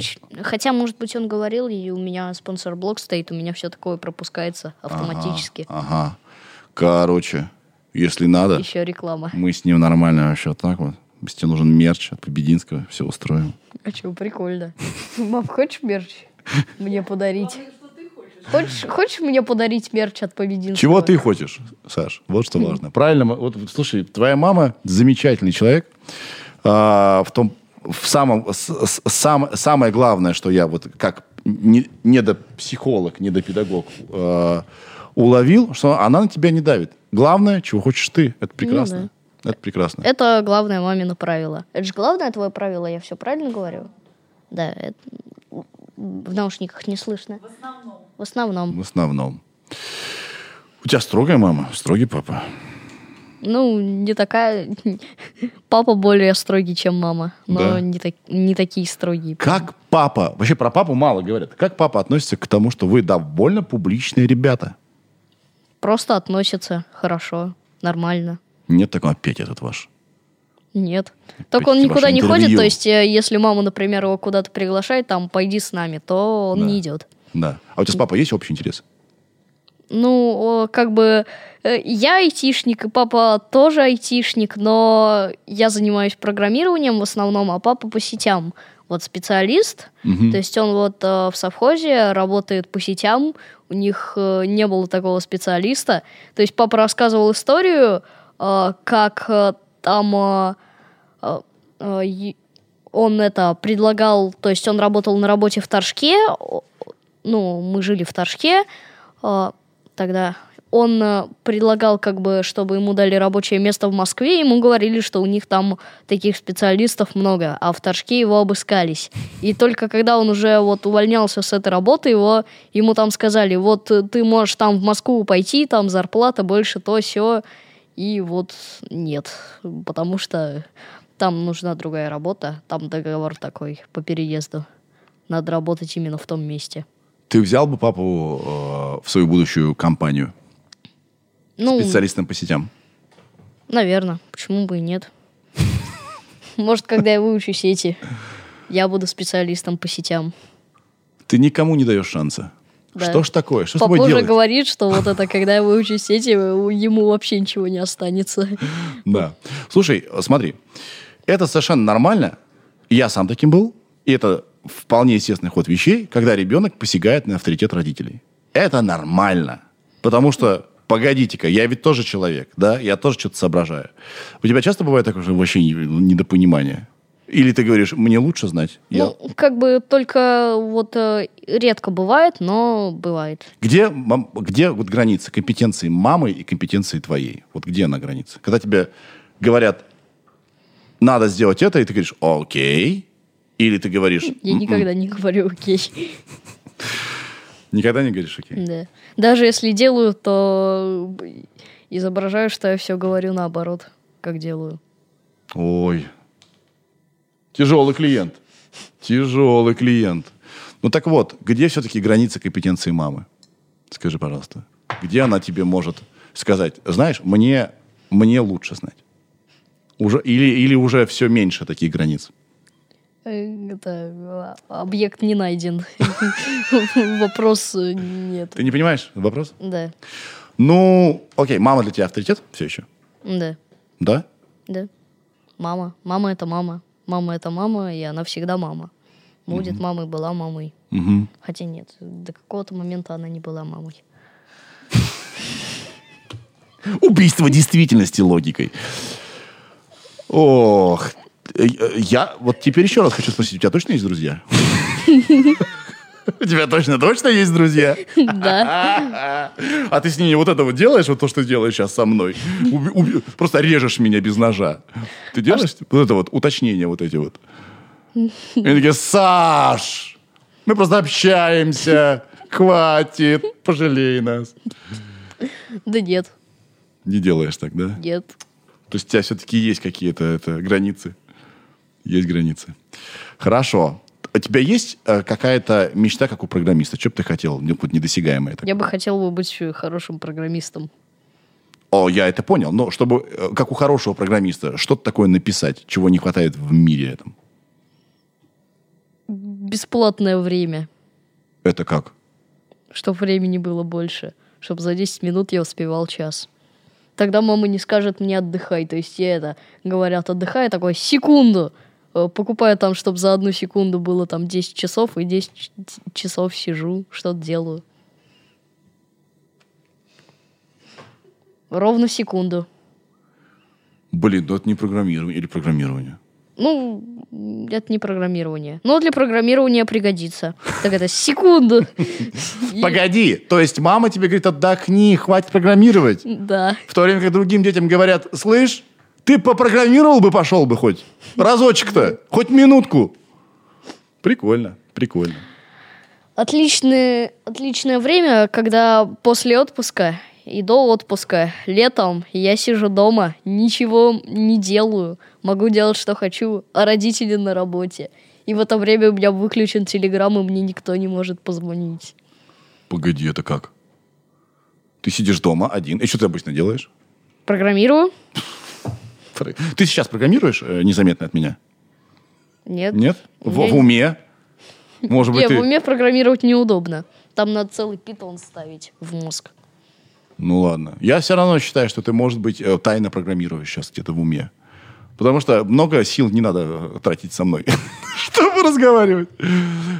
Хотя, может быть, он говорил, и у меня спонсор-блок стоит, у меня все такое пропускается автоматически. Ага. Короче, если надо, Еще реклама. мы с ним нормально вообще так вот. Если тебе нужен мерч от Побединского, все устроим. А что, прикольно. Мам, хочешь мерч мне подарить? Хочешь, хочешь мне подарить мерч от Побединского? Чего ты хочешь, Саш? Вот что важно. Правильно, вот слушай, твоя мама замечательный человек. А, в том, в самом, с- с- сам, самое главное, что я вот как не, недопсихолог, недопедагог а, уловил, что она на тебя не давит. Главное, чего хочешь ты. Это прекрасно. Это прекрасно. Это главное мамино правило. Это же главное твое правило, я все правильно говорю? Да, это... в наушниках не слышно. В основном. В основном. В основном. У тебя строгая мама, строгий папа. Ну, не такая... Папа более строгий, чем мама, но Да. не, так- не такие строгие. Как папа, вообще про папу мало говорят, как папа относится к тому, что вы довольно публичные ребята? Просто относятся хорошо, нормально. Нет такого опять этот ваш. Нет. Только он никуда не ходит, интервью. то есть э, если мама, например, его куда-то приглашает, там, пойди с нами, то он Да. не идет. Да. А у тебя с папой есть общий интерес? Ну, как бы э, я айтишник, и папа тоже айтишник, но я занимаюсь программированием в основном, а папа по сетям. Вот специалист, то есть он вот э, в совхозе работает по сетям, у них э, не было такого специалиста. То есть папа рассказывал историю, как э, там э, э, э, он это предлагал, то есть он работал на работе в Торжке, ну, мы жили в Торжке, э, тогда он э, предлагал, как бы, чтобы ему дали рабочее место в Москве, ему говорили, что у них там таких специалистов много, а в Торжке его обыскались. И только когда он уже вот увольнялся с этой работы, его, ему там сказали, вот э, ты можешь там в Москву пойти, там зарплата больше, то все И вот нет, потому что там нужна другая работа, там договор такой по переезду. Надо работать именно в том месте. Ты взял бы папу э, в свою будущую компанию Ну, специалистом по сетям? наверное, почему бы и нет. Может, когда я выучу сети, я буду специалистом по сетям. Ты никому не даешь шанса. Да. Что ж такое? Что с Папа тобой уже делать? говорит, что вот это, когда я выучу сети, ему вообще ничего не останется. Да. Слушай, смотри, это совершенно нормально. Я сам таким был. И это вполне естественный ход вещей, когда ребенок посягает на авторитет родителей. Это нормально. Потому что, погодите-ка, я ведь тоже человек, да? Я тоже что-то соображаю. У тебя часто бывает такое вообще не- недопонимание? Или ты говоришь, мне лучше знать? Я- Ну, как бы только вот э, редко бывает, но бывает. Где, мам- где вот граница компетенции мамы и компетенции твоей? Вот где она граница? Когда тебе говорят, надо сделать это, и ты говоришь, окей. Или ты говоришь, Я «М-м». никогда не говорю окей. никогда не говоришь окей. Да. Даже если делаю, то изображаю, что я все говорю наоборот, как делаю. Ой. Тяжелый клиент. Тяжелый клиент. Ну так вот, где все-таки граница компетенции мамы? Скажи, пожалуйста. Где она тебе может сказать, знаешь, мне, мне лучше знать? Уже, или, или уже все меньше таких границ? Э, Это а, объект не найден. Вопрос э, нет. Ты не понимаешь вопрос? Да, Ну, окей, мама для тебя авторитет все еще? да, Да? да. Мама. Мама это мама. Мама это мама, и она всегда мама. Будет мамой, была мамой. Мгм. Хотя нет, до какого-то момента она не была мамой. Убийство действительности логикой. Ох. Э, Я вот теперь еще раз хочу спросить, у тебя точно есть друзья? У тебя точно-точно есть друзья? Да, А ты с ними вот это вот делаешь, вот то, что делаешь сейчас со мной? Просто режешь меня без ножа. Ты делаешь вот это вот уточнения вот эти вот? И они такие, Саш, мы просто общаемся, хватит, пожалей нас. да нет, Не делаешь так, да? нет. То есть у тебя все-таки есть какие-то это, границы? Есть границы. Хорошо. У тебя есть э, какая-то мечта, как у программиста? Что бы ты хотел? Ну, вот недосягаемое такое. Я бы хотел бы быть хорошим программистом. О, я это понял. Но чтобы, э, как у хорошего программиста, что-то такое написать, чего не хватает в мире этом. Бесплатное время, Это как? чтобы времени было больше, чтобы за 10 минут я успевал час. Тогда мама не скажет мне отдыхай. То есть я это, говорят, отдыхай, такой, секунду. Э, Покупаю там, чтобы за одну секунду было там 10 часов, и 10 ч- часов сижу, что-то делаю. Ровно секунду. Блин, ну это не программирование или программирование. Ну, это не программирование. Но для программирования пригодится. Так это секунду. Погоди, то есть мама тебе говорит, отдохни, хватит программировать. Да. В то время как другим детям говорят, слышь, ты попрограммировал бы, пошел бы хоть. Разочек-то, хоть минутку. Прикольно, прикольно. Отличное, отличное время, когда после отпуска и до отпуска, летом, я сижу дома, ничего не делаю, могу делать, что хочу, а родители на работе. И в это время у меня выключен телеграм, и мне никто не может позвонить. Погоди, это как? Ты сидишь дома один. И что ты обычно делаешь? Программирую? Ты сейчас программируешь э, незаметно от меня? Нет. Нет? В, в уме? Может быть, Не, ты... в уме программировать неудобно. Там надо целый питон ставить в мозг. Ну ладно. Я все равно считаю, что ты, может быть, э, тайно программируешь сейчас где-то в уме. Потому что много сил не надо э, тратить со мной, чтобы разговаривать.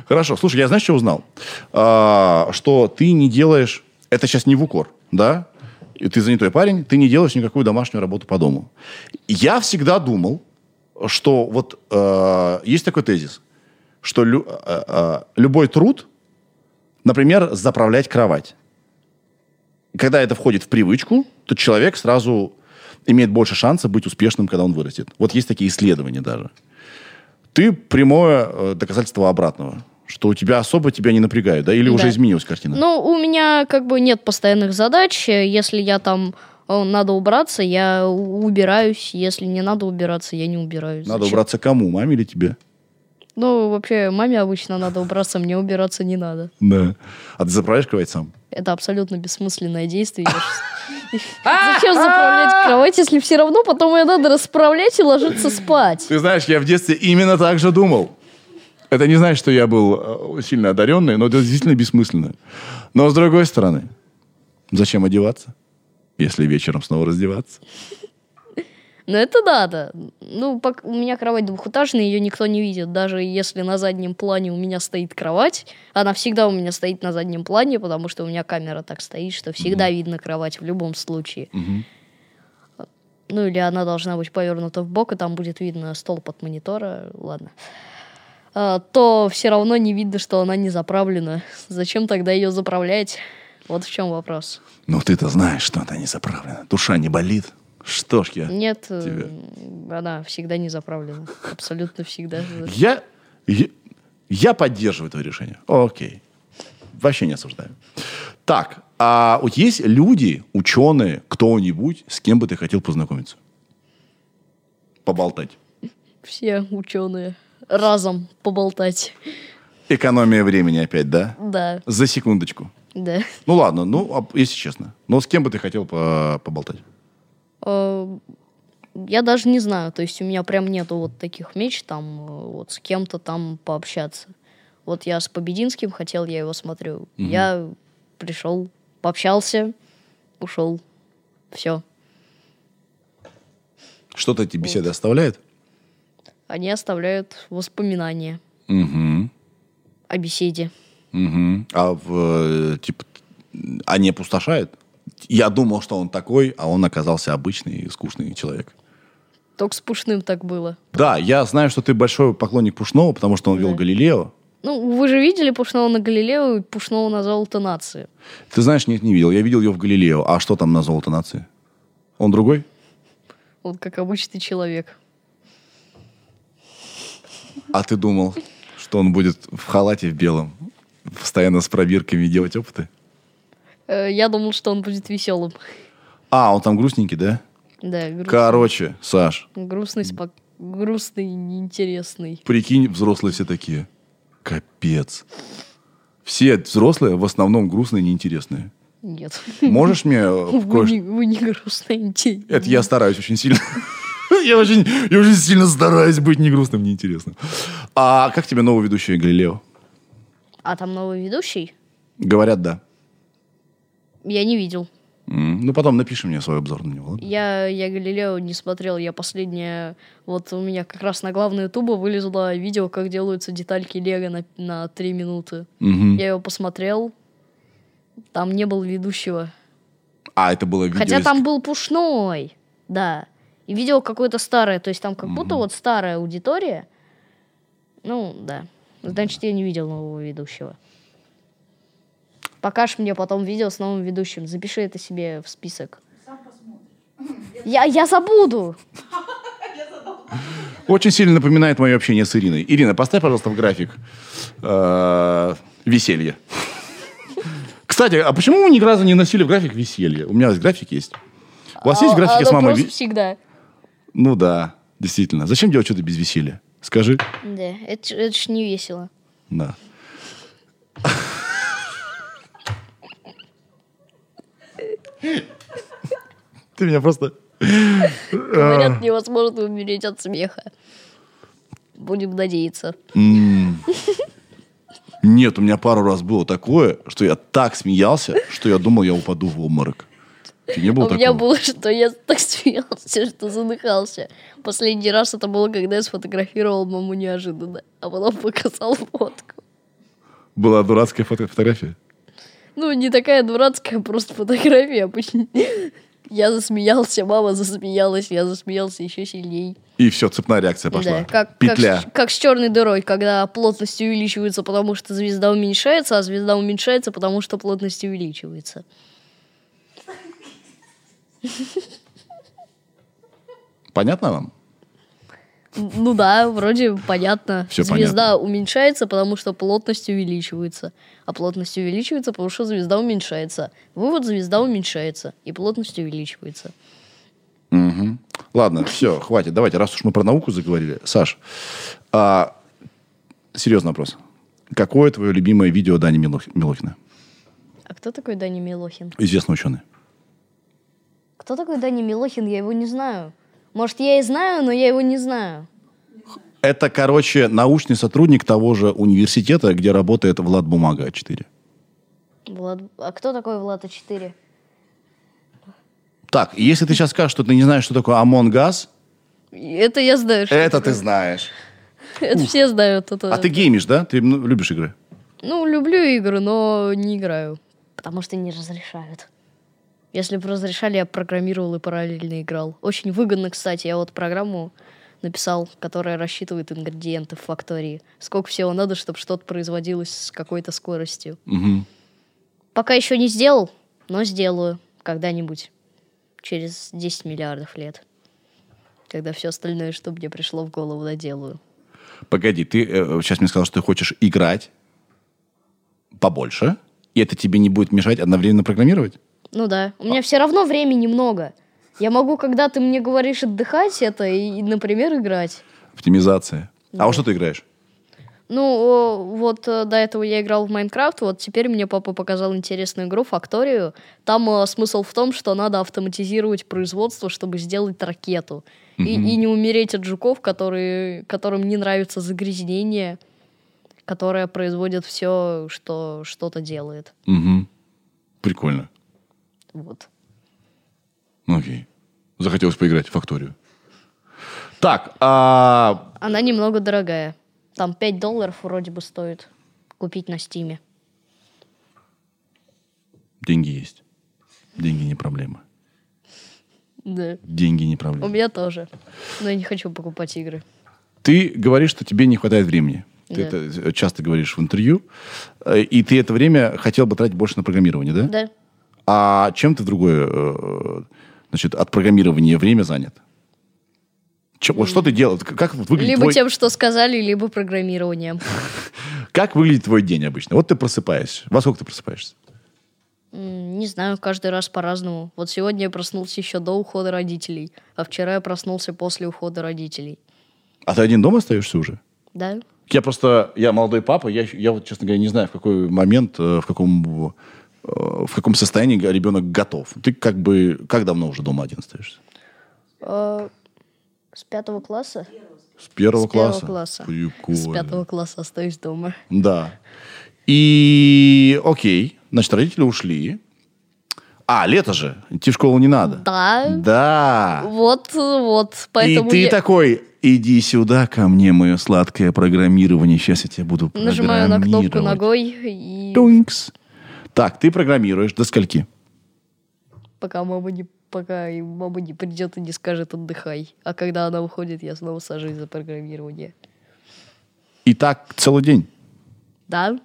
Хорошо. Слушай, я знаешь, что узнал? А, Что ты не делаешь... Это сейчас не в укор, да? И ты занятой парень, ты не делаешь никакую домашнюю работу по дому. Я всегда думал, что вот э, есть такой тезис, что лю- э, э, любой труд, например, заправлять кровать, когда это входит в привычку, то человек сразу имеет больше шанса быть успешным, когда он вырастет. Вот есть такие исследования даже. Ты прямое э, доказательство обратного, что у тебя особо тебя не напрягают, да? Или уже Да. изменилась картина? Ну, у меня как бы нет постоянных задач. Если я там э, надо убраться, я убираюсь. Если не надо убираться, я не убираюсь. Надо Зачем? убраться кому, маме или тебе? Ну, вообще, маме обычно надо убраться, мне убираться не надо. Да. А ты заправляешь кровать сам? Это абсолютно бессмысленное действие. Зачем заправлять кровать, если все равно потом ее надо расправлять и ложиться спать? Ты знаешь, я в детстве именно так же думал. Это не значит, что я был э, сильно одаренный, но это действительно бессмысленно. Но с другой стороны, зачем одеваться, если вечером снова раздеваться? Ну, это надо. Ну, у меня кровать двухэтажная, ее никто не видит. Даже если на заднем плане у меня стоит кровать, она всегда у меня стоит на заднем плане, потому что у меня камера так стоит, что всегда видно кровать в любом случае. Мгм. Ну, или она должна быть повернута в бок, и там будет видно столб от монитора. Ладно. То все равно не видно, что она не заправлена. Зачем тогда ее заправлять? Вот в чем вопрос. Ну, ты-то знаешь, что она не заправлена. Душа не болит. Что ж я... Нет, э, Тебе. она всегда не заправлена. Абсолютно всегда. Я, я, я поддерживаю твое решение. Окей. Вообще не осуждаю. Так, а вот есть люди, ученые, кто-нибудь, с кем бы ты хотел познакомиться? Поболтать. Все ученые разом поболтать. Экономия времени опять, да? Да, За секундочку. да. Ну ладно, ну, а если честно. Но с кем бы ты хотел по- поболтать? Э, Я даже не знаю, то есть у меня прям нету вот таких меч, там э, вот с кем-то там пообщаться. Вот я с Побединским хотел, я его смотрю. Я пришел, пообщался, ушел. Все. Что-то эти беседы оставляет? Они оставляют воспоминания Угу. о беседе. Угу. А в, э, типа, они опустошают? Я думал, что он такой, а он оказался обычный и скучный человек. Только с Пушным так было. Да, я знаю, что ты большой поклонник Пушного, потому что он вел Да. Галилео. Ну, вы же видели Пушного на Галилео и Пушного на золото нации. Ты знаешь, нет, не видел. Я видел ее в Галилео. А что там на золото нации? Он другой? Вот как обычный человек. А ты думал, что он будет в халате в белом, постоянно с пробирками делать опыты? Э, Я думал, что он будет веселым. А, он там грустненький, да? Да, грустный. Короче, Саш, Грустный, спок... грустный, неинтересный. прикинь, взрослые все такие. Капец. Все взрослые в основном грустные, неинтересные. Нет. Можешь мне э, Вы не, вы не грустный, интересный. Это я стараюсь очень сильно. Я очень, я очень сильно стараюсь быть не грустным, неинтересным. А как тебе новый ведущий Галилео? А там новый ведущий? Говорят, да. Я не видел. М, Ну, потом напиши мне свой обзор на него. ладно? Я, я Галилео не смотрел. Я последнее... Вот у меня как раз на главную тубу вылезло видео, как делаются детальки Лего на, на 3 минуты. Мгм. Я его посмотрел. Там не было ведущего. А, это было видео... Хотя из- там был Пушной. Да. И видео какое-то старое. То есть там как будто вот старая аудитория. Ну, да. Значит, я не видел нового ведущего. Покажешь мне потом видео с новым ведущим. Запиши это себе в список. Я, я забуду. Очень сильно напоминает мое общение с Ириной. Ирина, поставь, пожалуйста, в график э, веселье. Кстати, а почему вы ни разу не носили в график веселье? У меня здесь график есть. У вас есть А- графики оно с мамой? всегда. Ну да, действительно. Зачем делать что-то без веселья? Скажи. Да, это, это ж не весело. Да. Ты меня просто... Говорят, невозможно умереть от смеха. Будем надеяться. Нет, у меня пару раз было такое, что я так смеялся, что я думал, я упаду в обморок. Ты не было У меня было, что я так смеялся, что задыхался. Последний раз это было, когда я сфотографировал маму неожиданно, а потом показал фотку. Была дурацкая фото- фотография? Ну, не такая дурацкая, просто фотография обычно. Я засмеялся, мама засмеялась, я засмеялся еще сильней. И все, цепная реакция пошла. Да, как, Петля. Как, как с черной дырой, когда плотность увеличивается, потому что звезда уменьшается, а звезда уменьшается, потому что плотность увеличивается. Понятно вам? Ну да, вроде понятно. Всё звезда уменьшается, потому что плотность увеличивается. А плотность увеличивается, потому что звезда уменьшается. Вывод звезда уменьшается, и плотность увеличивается. Мгм. Ладно, все, хватит. Давайте, раз уж мы про науку заговорили. Саш, а, серьезный вопрос. Какое твое любимое видео Дани Милох- Милохина? А кто такой Даня Милохин? Известный ученый. Кто такой Даня Милохин? Я его не знаю. Может, я и знаю, но я его не знаю. Это, короче, научный сотрудник того же университета, где работает Влад Бумага 4. Влад... А кто такой Влад А4? Так, если ты сейчас скажешь, что ты не знаешь, что такое Among Us, Это я знаю. что Это ты такое. знаешь. Это все знают. Это... А ты геймишь, да? Ты ну, любишь игры? Ну, люблю игры, но не играю. Потому что не разрешают. Если бы разрешали, я программировал и параллельно играл. Очень выгодно, кстати. Я вот программу написал, которая рассчитывает ингредиенты в фактории. Сколько всего надо, чтобы что-то производилось с какой-то скоростью. Мгм. Пока еще не сделал, но сделаю когда-нибудь. Через 10 миллиардов лет. Когда все остальное, что мне пришло в голову, доделаю. Погоди, ты э, сейчас мне сказал, что ты хочешь играть побольше, и это тебе не будет мешать одновременно программировать? Ну да. У меня все равно времени много. Я могу, когда ты мне говоришь отдыхать, это и, например, играть. Оптимизация. А во что ты играешь? Ну, вот э, до этого я играл в Майнкрафт, вот теперь мне папа показал интересную игру Факторию. Там э, смысл в том, что надо автоматизировать производство, чтобы сделать ракету. И, и не умереть от жуков, которые, которым не нравится загрязнение, которое производит все, что что-то делает. Угу. Прикольно. Вот. Ну, Окей. Захотелось поиграть в факторию. Так, а Она немного дорогая. Там 5 долларов вроде бы стоит купить на Стиме. деньги есть. Деньги не проблема. Да. Деньги не У проблема. меня тоже. Но я не хочу покупать игры. Ты говоришь, что тебе не хватает времени. Ты Да. это часто говоришь в интервью. Э, И ты это время хотел бы тратить больше на программирование, да? Да. А чем ты другое, э, значит, от программирования время занят? Чё- вот что ты делаешь? Как выглядит Либо твой, тем, что сказали, либо программированием. как выглядит твой день обычно? Вот ты просыпаешься. Во сколько ты просыпаешься? Не знаю, каждый раз по-разному. Вот сегодня я проснулся еще до ухода родителей, а вчера я проснулся после ухода родителей. А ты один дома остаешься уже? Да? Я просто, я молодой папа, я, я вот, честно говоря, не знаю, в какой момент, э, в каком, в каком состоянии ребенок готов. Ты как бы, как давно уже дома один остаешься? Э, С пятого класса? С первого С первого класса? класса. Прикольно. С пятого класса остаюсь дома. Да. И, окей, значит, родители ушли. А, лето же, идти в школу не надо. Да. Да. Вот, вот. Поэтому и ты я такой, иди сюда ко мне, мое сладкое программирование, сейчас я тебя буду нажимаю на кнопку программировать». ногой, и Тункс. Так, ты программируешь до скольки? пока мама не пока и мама не придет и не скажет отдыхай. А когда она уходит, я снова сажусь за программирование. И так целый день? Да,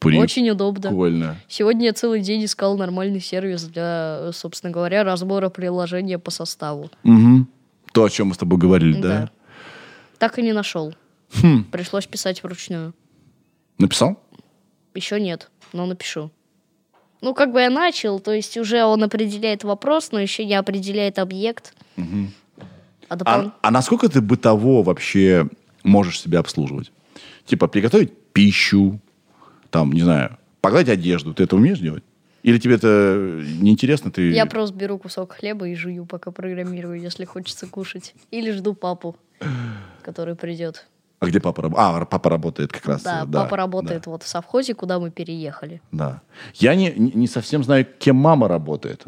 Прикольно. очень удобно. Сегодня я целый день искал нормальный сервис для, собственно говоря, разбора приложения по составу. Мгм. То, о чем мы с тобой говорили, да? Так и не нашел. Хм. Пришлось писать вручную. Написал? Еще нет, но напишу. Ну, как бы я начал, то есть уже он определяет вопрос, но еще не определяет объект. А допол- А, а насколько ты бытово вообще можешь себя обслуживать? Типа приготовить пищу, там, не знаю, погладить одежду. Ты это умеешь делать? Или тебе это неинтересно? Ты... Я просто беру кусок хлеба и жую, пока программирую, если хочется кушать. Или жду папу, который придет. А где папа работает? А, папа работает как раз. Да, э, папа работает вот в совхозе, куда мы переехали. Да. Я не, не не совсем знаю, кем мама работает.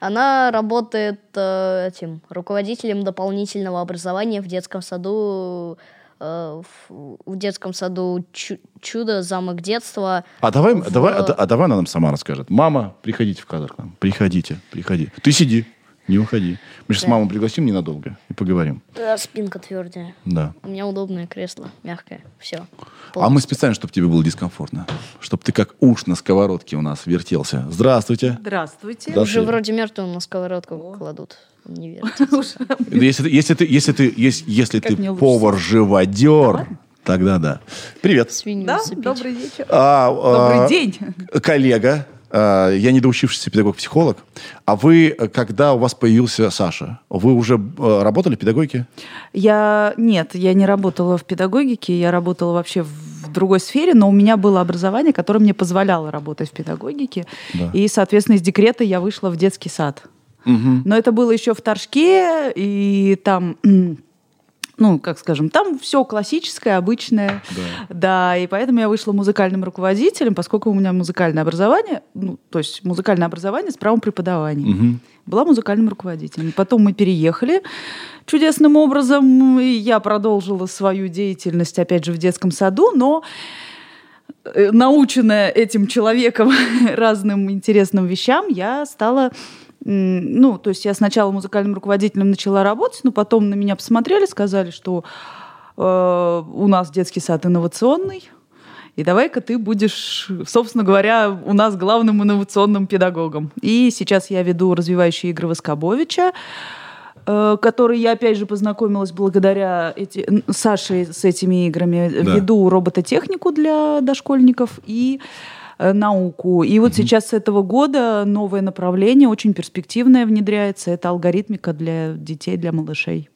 Она работает э, этим руководителем дополнительного образования в детском саду, э, в, в детском саду Чу- Чудо, замок детства. А давай, В- давай, а, а давай она нам сама расскажет. Мама, приходите в кадр к нам. Приходите, приходи. Ты сиди, не уходи. Мы сейчас Да. маму пригласим ненадолго и поговорим. Да, спинка твердая. Да. У меня удобное кресло, мягкое. Все. А мы специально, чтобы тебе было дискомфортно. Чтобы ты как уж на сковородке у нас вертелся. Здравствуйте. Здравствуйте. Да. Уже Здравствуйте. вроде мертвую на сковородку кладут. Не верите. Уж Если ты, если ты, если ты, если, если ты повар-живодер, тогда да. Привет. Свинью Да, добрый вечер. А, а, Добрый день. Коллега, я недоучившийся педагог-психолог. А вы, э, когда у вас появился Саша, вы уже э, работали в педагогике? Я нет, я не работала в педагогике, я работала вообще в другой сфере, но у меня было образование, которое мне позволяло работать в педагогике. Да. И, соответственно, из декрета я вышла в детский сад. Мгм. Но это было еще в Торжке, и там ну, как скажем, там все классическое, обычное. Да. Да, и поэтому я вышла музыкальным руководителем, поскольку у меня музыкальное образование, ну, то есть музыкальное образование с правом преподавания. Мгм. Была музыкальным руководителем. Потом мы переехали чудесным образом, и я продолжила свою деятельность, опять же, в детском саду, но э, наученная этим человеком разным интересным вещам, я стала ну, то есть я сначала музыкальным руководителем начала работать, но потом на меня посмотрели, сказали, что э, у нас детский сад инновационный, и давай-ка ты будешь, собственно говоря, у нас главным инновационным педагогом. И сейчас я веду развивающие игры Воскобовича, э, который я, опять же, познакомилась благодаря эти, Саше с этими играми. Да. Веду робототехнику для дошкольников и э, науку. И вот сейчас с этого года новое направление, очень перспективное внедряется. Это алгоритмика для детей, для малышей.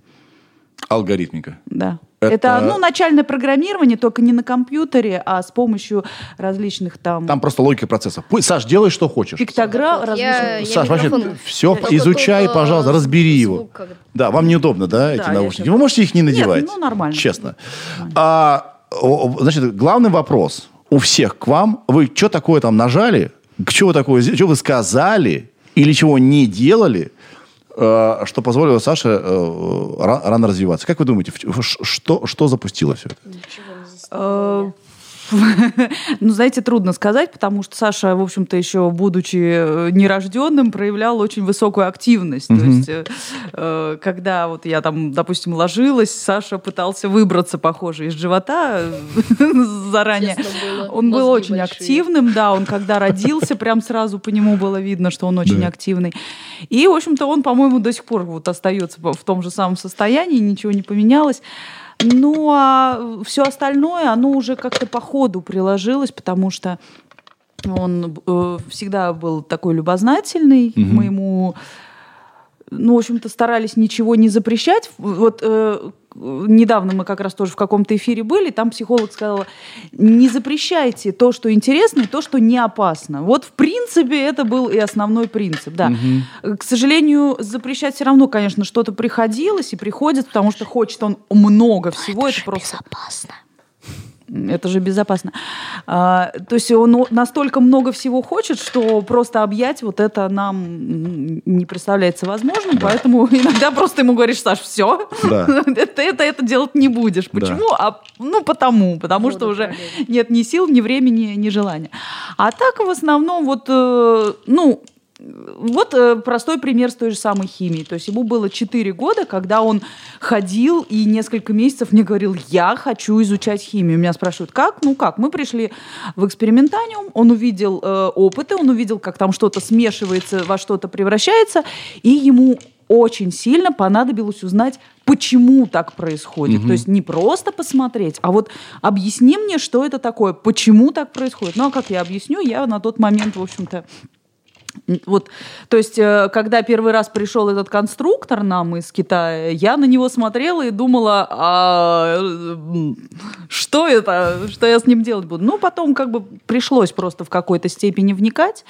Алгоритмика. Да. Это- Это, ну, начальное программирование, только не на компьютере, а с помощью различных там, Там просто логика процесса. Пусть, Саш, делай, что хочешь. пиктограмм, Я- различных... я Саш, вообще, все, Только изучай, только пожалуйста, разбери его. звук как- Да, вам неудобно, да, эти я наушники? Вы можете их не Нет, надевать? ну, нормально. Честно. А, о, о, значит, главный вопрос у всех к вам. Вы что такое там нажали? Что вы такое, что вы сказали? Или чего не делали? э, Что позволило Саше э, ра- рано развиваться. Как вы думаете, в- в- ш- что, что запустило все это? Ну, знаете, трудно сказать, потому что Саша, в общем-то, еще будучи э, нерожденным, проявлял очень высокую активность. То есть, э, э, когда вот я там, допустим, ложилась, Саша пытался выбраться, похоже, из живота э, заранее. Он был очень большие. активным, да, он когда родился, прям сразу по нему было видно, что он очень Да. активный. И, в общем-то, он, по-моему, до сих пор вот остается в том же самом состоянии, ничего не поменялось. Ну, а все остальное, оно уже как-то по ходу приложилось, потому что он э, всегда был такой любознательный. Мгм. Мы ему, ну, в общем-то, старались ничего не запрещать. Вот э, недавно мы как раз тоже в каком-то эфире были, там психолог сказала, не запрещайте то, что интересно, и то, что не опасно. Вот, в принципе, это был и основной принцип, да. Мгм. К сожалению, запрещать все равно, конечно, что-то приходилось и приходит, потому что хочет он много всего. Это, просто Безопасно. Это же безопасно. А, то есть он настолько много всего хочет, что просто объять вот это нам не представляется возможным, поэтому иногда просто ему говоришь, Саш, все, Да. ты это, это делать не будешь. Да. Почему? А, ну, потому. Потому Вот что уже нет ни сил, ни времени, ни желания. А так в основном вот, э, ну, вот э, простой пример с той же самой химией. То есть ему было 4 года, когда он ходил и несколько месяцев мне говорил, я хочу изучать химию. Меня спрашивают, как? Ну как? Мы пришли в экспериментаниум, он увидел э, опыты, он увидел, как там что-то смешивается, во что-то превращается, и ему очень сильно понадобилось узнать, почему так происходит. Мгм. То есть не просто посмотреть, а вот объясни мне, что это такое, почему так происходит. Ну, а как я объясню, я на тот момент, в общем-то, вот, то есть, э, когда первый раз пришел этот конструктор нам из Китая, я на него смотрела и думала, а э, что это, что я с ним делать буду? Ну, потом как бы пришлось просто в какой-то степени вникать,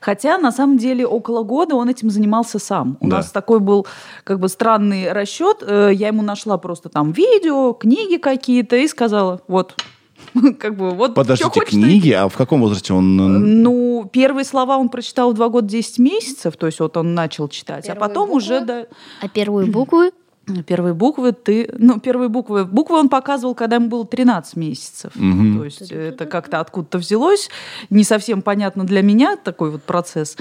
хотя на самом деле около года он этим занимался сам. У Да. нас такой был как бы странный расчет, Э, я ему нашла просто там видео, книги какие-то и сказала, вот, как бы вот. Подождите, и книги, а в каком возрасте он... э, ну, первые слова он прочитал в 2 года 10 месяцев, то есть вот он начал читать, а Первые потом буквы? уже да, А первые буквы? первые буквы ты, ну, первые буквы, буквы он показывал, когда ему было 13 месяцев. Мгм. То есть это как-то откуда-то взялось, не совсем понятно для меня такой вот процесс.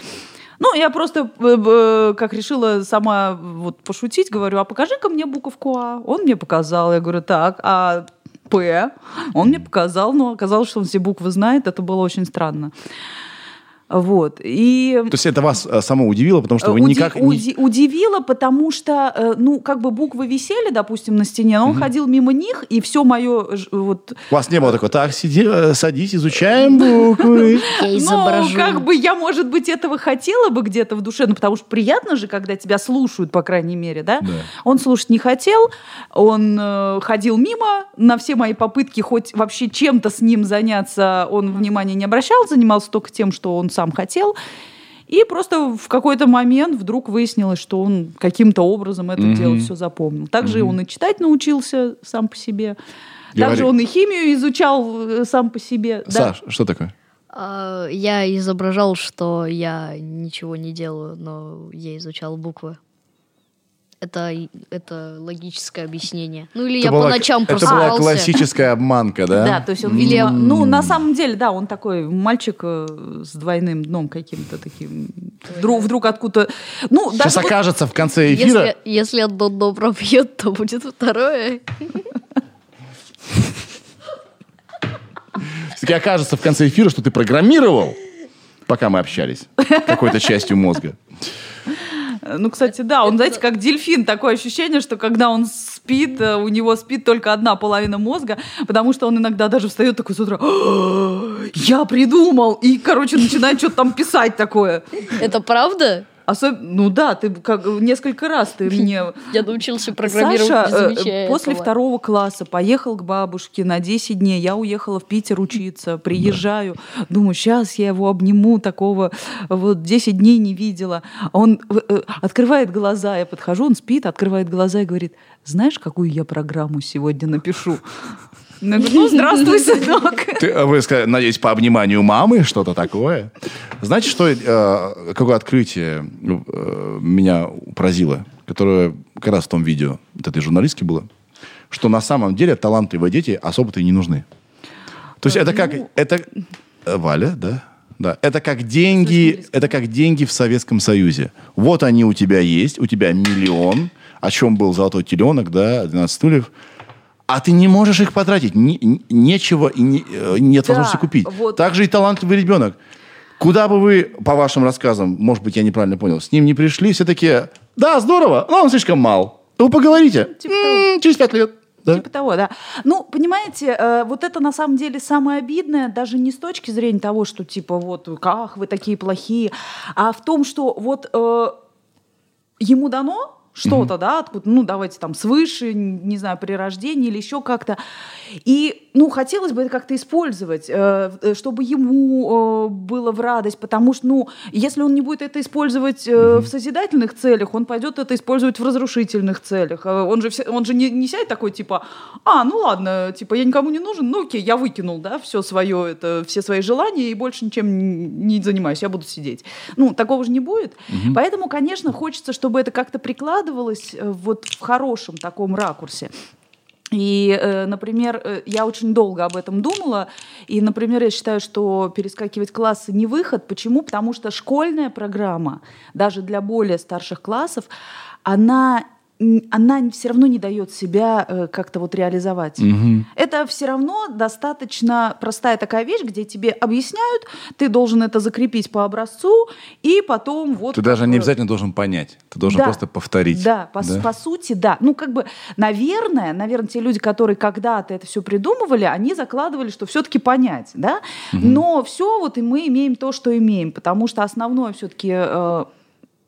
Ну, я просто э, э, как решила сама вот пошутить, говорю, а покажи-ка мне буковку А. Он мне показал, я говорю, так, а П? Он мне показал, но оказалось, что он все буквы знает, это было очень странно. Вот. И То есть это вас э, само удивило, потому что вы Уди- никак... не- уди- удивило, потому что, э, ну, как бы буквы висели, допустим, на стене, но он ходил мимо них, и все мое вот У вас не было такого, так, сиди, э, садись, изучаем буквы. Ну, как бы я, может быть, этого хотела бы где-то в душе, ну, потому что приятно же, когда тебя слушают, по крайней мере, да? Да. Он слушать не хотел, он э, ходил мимо, на все мои попытки хоть вообще чем-то с ним заняться, он внимания не обращал, занимался только тем, что он сам хотел. И просто в какой-то момент вдруг выяснилось, что он каким-то образом это Мгм. дело все запомнил. Также Мгм. он и читать научился сам по себе. Также Говори. он и химию изучал э, сам по себе. Да. Саш, что такое? А, я изображал, что я ничего не делаю, но я изучал буквы. Это, это логическое объяснение. Ну или Это я была- по ночам Это была классическая обманка, да? Да, то есть он, Или- ну, на самом деле, да, он такой мальчик э, с двойным дном каким-то таким. Вдруг, вдруг откуда... Ну, Сейчас даже вот- окажется в конце эфира. Если, если одно дно пробьет, то будет второе. Все-таки окажется в конце эфира, что ты программировал, пока мы общались, какой-то частью мозга. Ну, кстати, да, он, знаете, как дельфин, такое ощущение, что когда он спит, э, у него спит только одна половина мозга, потому что он иногда даже встает такой с утра, «А, я придумал, и, короче, начинает что-то там писать такое. Это правда? Особ... Ну да, ты как несколько раз ты мне... Я научился программировать, Саша не э, замечая после этого. второго класса поехал к бабушке на 10 дней. Я уехала в Питер учиться. Приезжаю. Думаю, сейчас я его обниму. Такого вот 10 дней не видела. Он э, э, открывает глаза. Я подхожу, он спит, открывает глаза и говорит, знаешь, какую я программу сегодня напишу? Я говорю, ну, здравствуй, сынок. Ты, а вы надеюсь, по обниманию мамы, что-то такое. Знаете, что, э, какое открытие э, меня поразило, которое как раз в том видео вот этой журналистки было, что на самом деле талантливые дети особо-то и не нужны. То есть это как... Это, э, Валя, да? Да, это как деньги, это как деньги в Советском Союзе. Вот они у тебя есть, у тебя миллион, о чем был золотой теленок, да, 12 стульев, а ты не можешь их потратить. Не- не- нечего и не- э, нет Да, возможности купить. вот. Также и талантливый ребенок. Куда бы вы, по вашим рассказам, может быть, я неправильно понял, с ним не пришли, все такие, да, здорово, но он слишком мал. Вы поговорите. Типа М, через пять лет. Да? Типа того, да. Ну, понимаете, э, вот это на самом деле самое обидное, даже не с точки зрения того, что типа вот, ах, вы такие плохие, а в том, что вот э, ему дано что-то, да, откуда, ну, давайте там свыше, не знаю, при рождении или еще как-то. И, ну, хотелось бы это как-то использовать, э, э, чтобы ему э, было в радость, потому что, ну, если он не будет это использовать э, в созидательных целях, он пойдет это использовать в разрушительных целях. Он же, он же не, не сядет такой, типа, а, ну ладно, типа, я никому не нужен, ну окей, я выкинул, да, все свое, это, все свои желания и больше ничем не занимаюсь, я буду сидеть. Ну, такого же не будет. Поэтому, конечно, хочется, чтобы это как-то прикладывалось э, вот в хорошем таком ракурсе. И, э, например, э, я очень долго об этом думала. И, например, я считаю, что перескакивать классы не выход. Почему? Потому что школьная программа, даже для более старших классов, она, она все равно не дает себя э, как-то вот реализовать. Это все равно достаточно простая такая вещь, где тебе объясняют, ты должен это закрепить по образцу, и потом вот... Ты даже не обязательно должен понять. Ты должен Да. просто повторить. Да, по, с- по сути, да. Ну, как бы, наверное, наверное, те люди, которые когда-то это все придумывали, они закладывали, что все-таки понять, да. Но все вот и мы имеем то, что имеем, потому что основное все-таки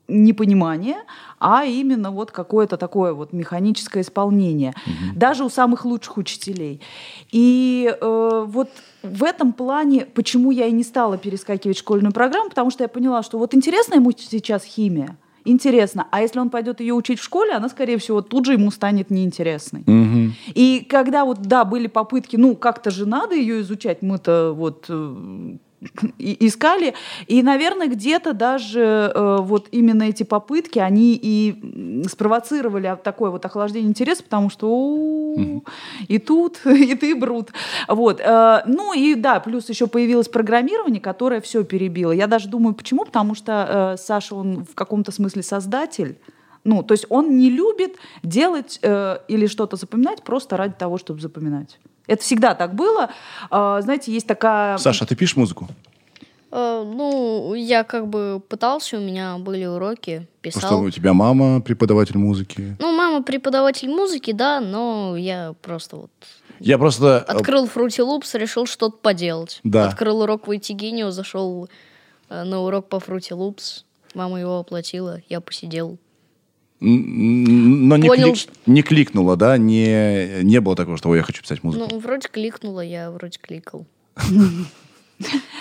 непонимание, а именно вот какое-то такое вот механическое исполнение, даже у самых лучших учителей. И э, вот в этом плане, почему я и не стала перескакивать школьную программу, потому что я поняла, что вот интересна ему сейчас химия, интересно, а если он пойдет ее учить в школе, она, скорее всего, тут же ему станет неинтересной. Мгм. И когда вот, да, были попытки, ну, как-то же надо ее изучать, мы-то вот э, искали, и, наверное, где-то даже э, вот именно эти попытки, они и спровоцировали такое вот охлаждение интереса, потому что «О, и тут, и ты брут. Вот. э, Ну и да, плюс еще появилось программирование, которое все перебило. Я даже думаю, почему? Потому что э, Саша, он в каком-то смысле создатель, ну, то есть он не любит делать э, или что-то запоминать просто ради того, чтобы запоминать. Это всегда так было. А, знаете, есть такая... Саша, а ты пишешь музыку? Э, ну, я как бы пытался, у меня были уроки, Потому писал. что у тебя мама преподаватель музыки. Ну, мама преподаватель музыки, да, но я просто вот Я просто... э, открыл Fruity Loops, решил что-то поделать. Да. Открыл урок в Итигинio, зашел э, на урок по Fruity Loops. Мама его оплатила, я посидел. Но не, Понял, клик- не кликнула, да? Не, не было такого, что «Ой, я хочу писать музыку. Ну, вроде кликнула, я вроде кликал.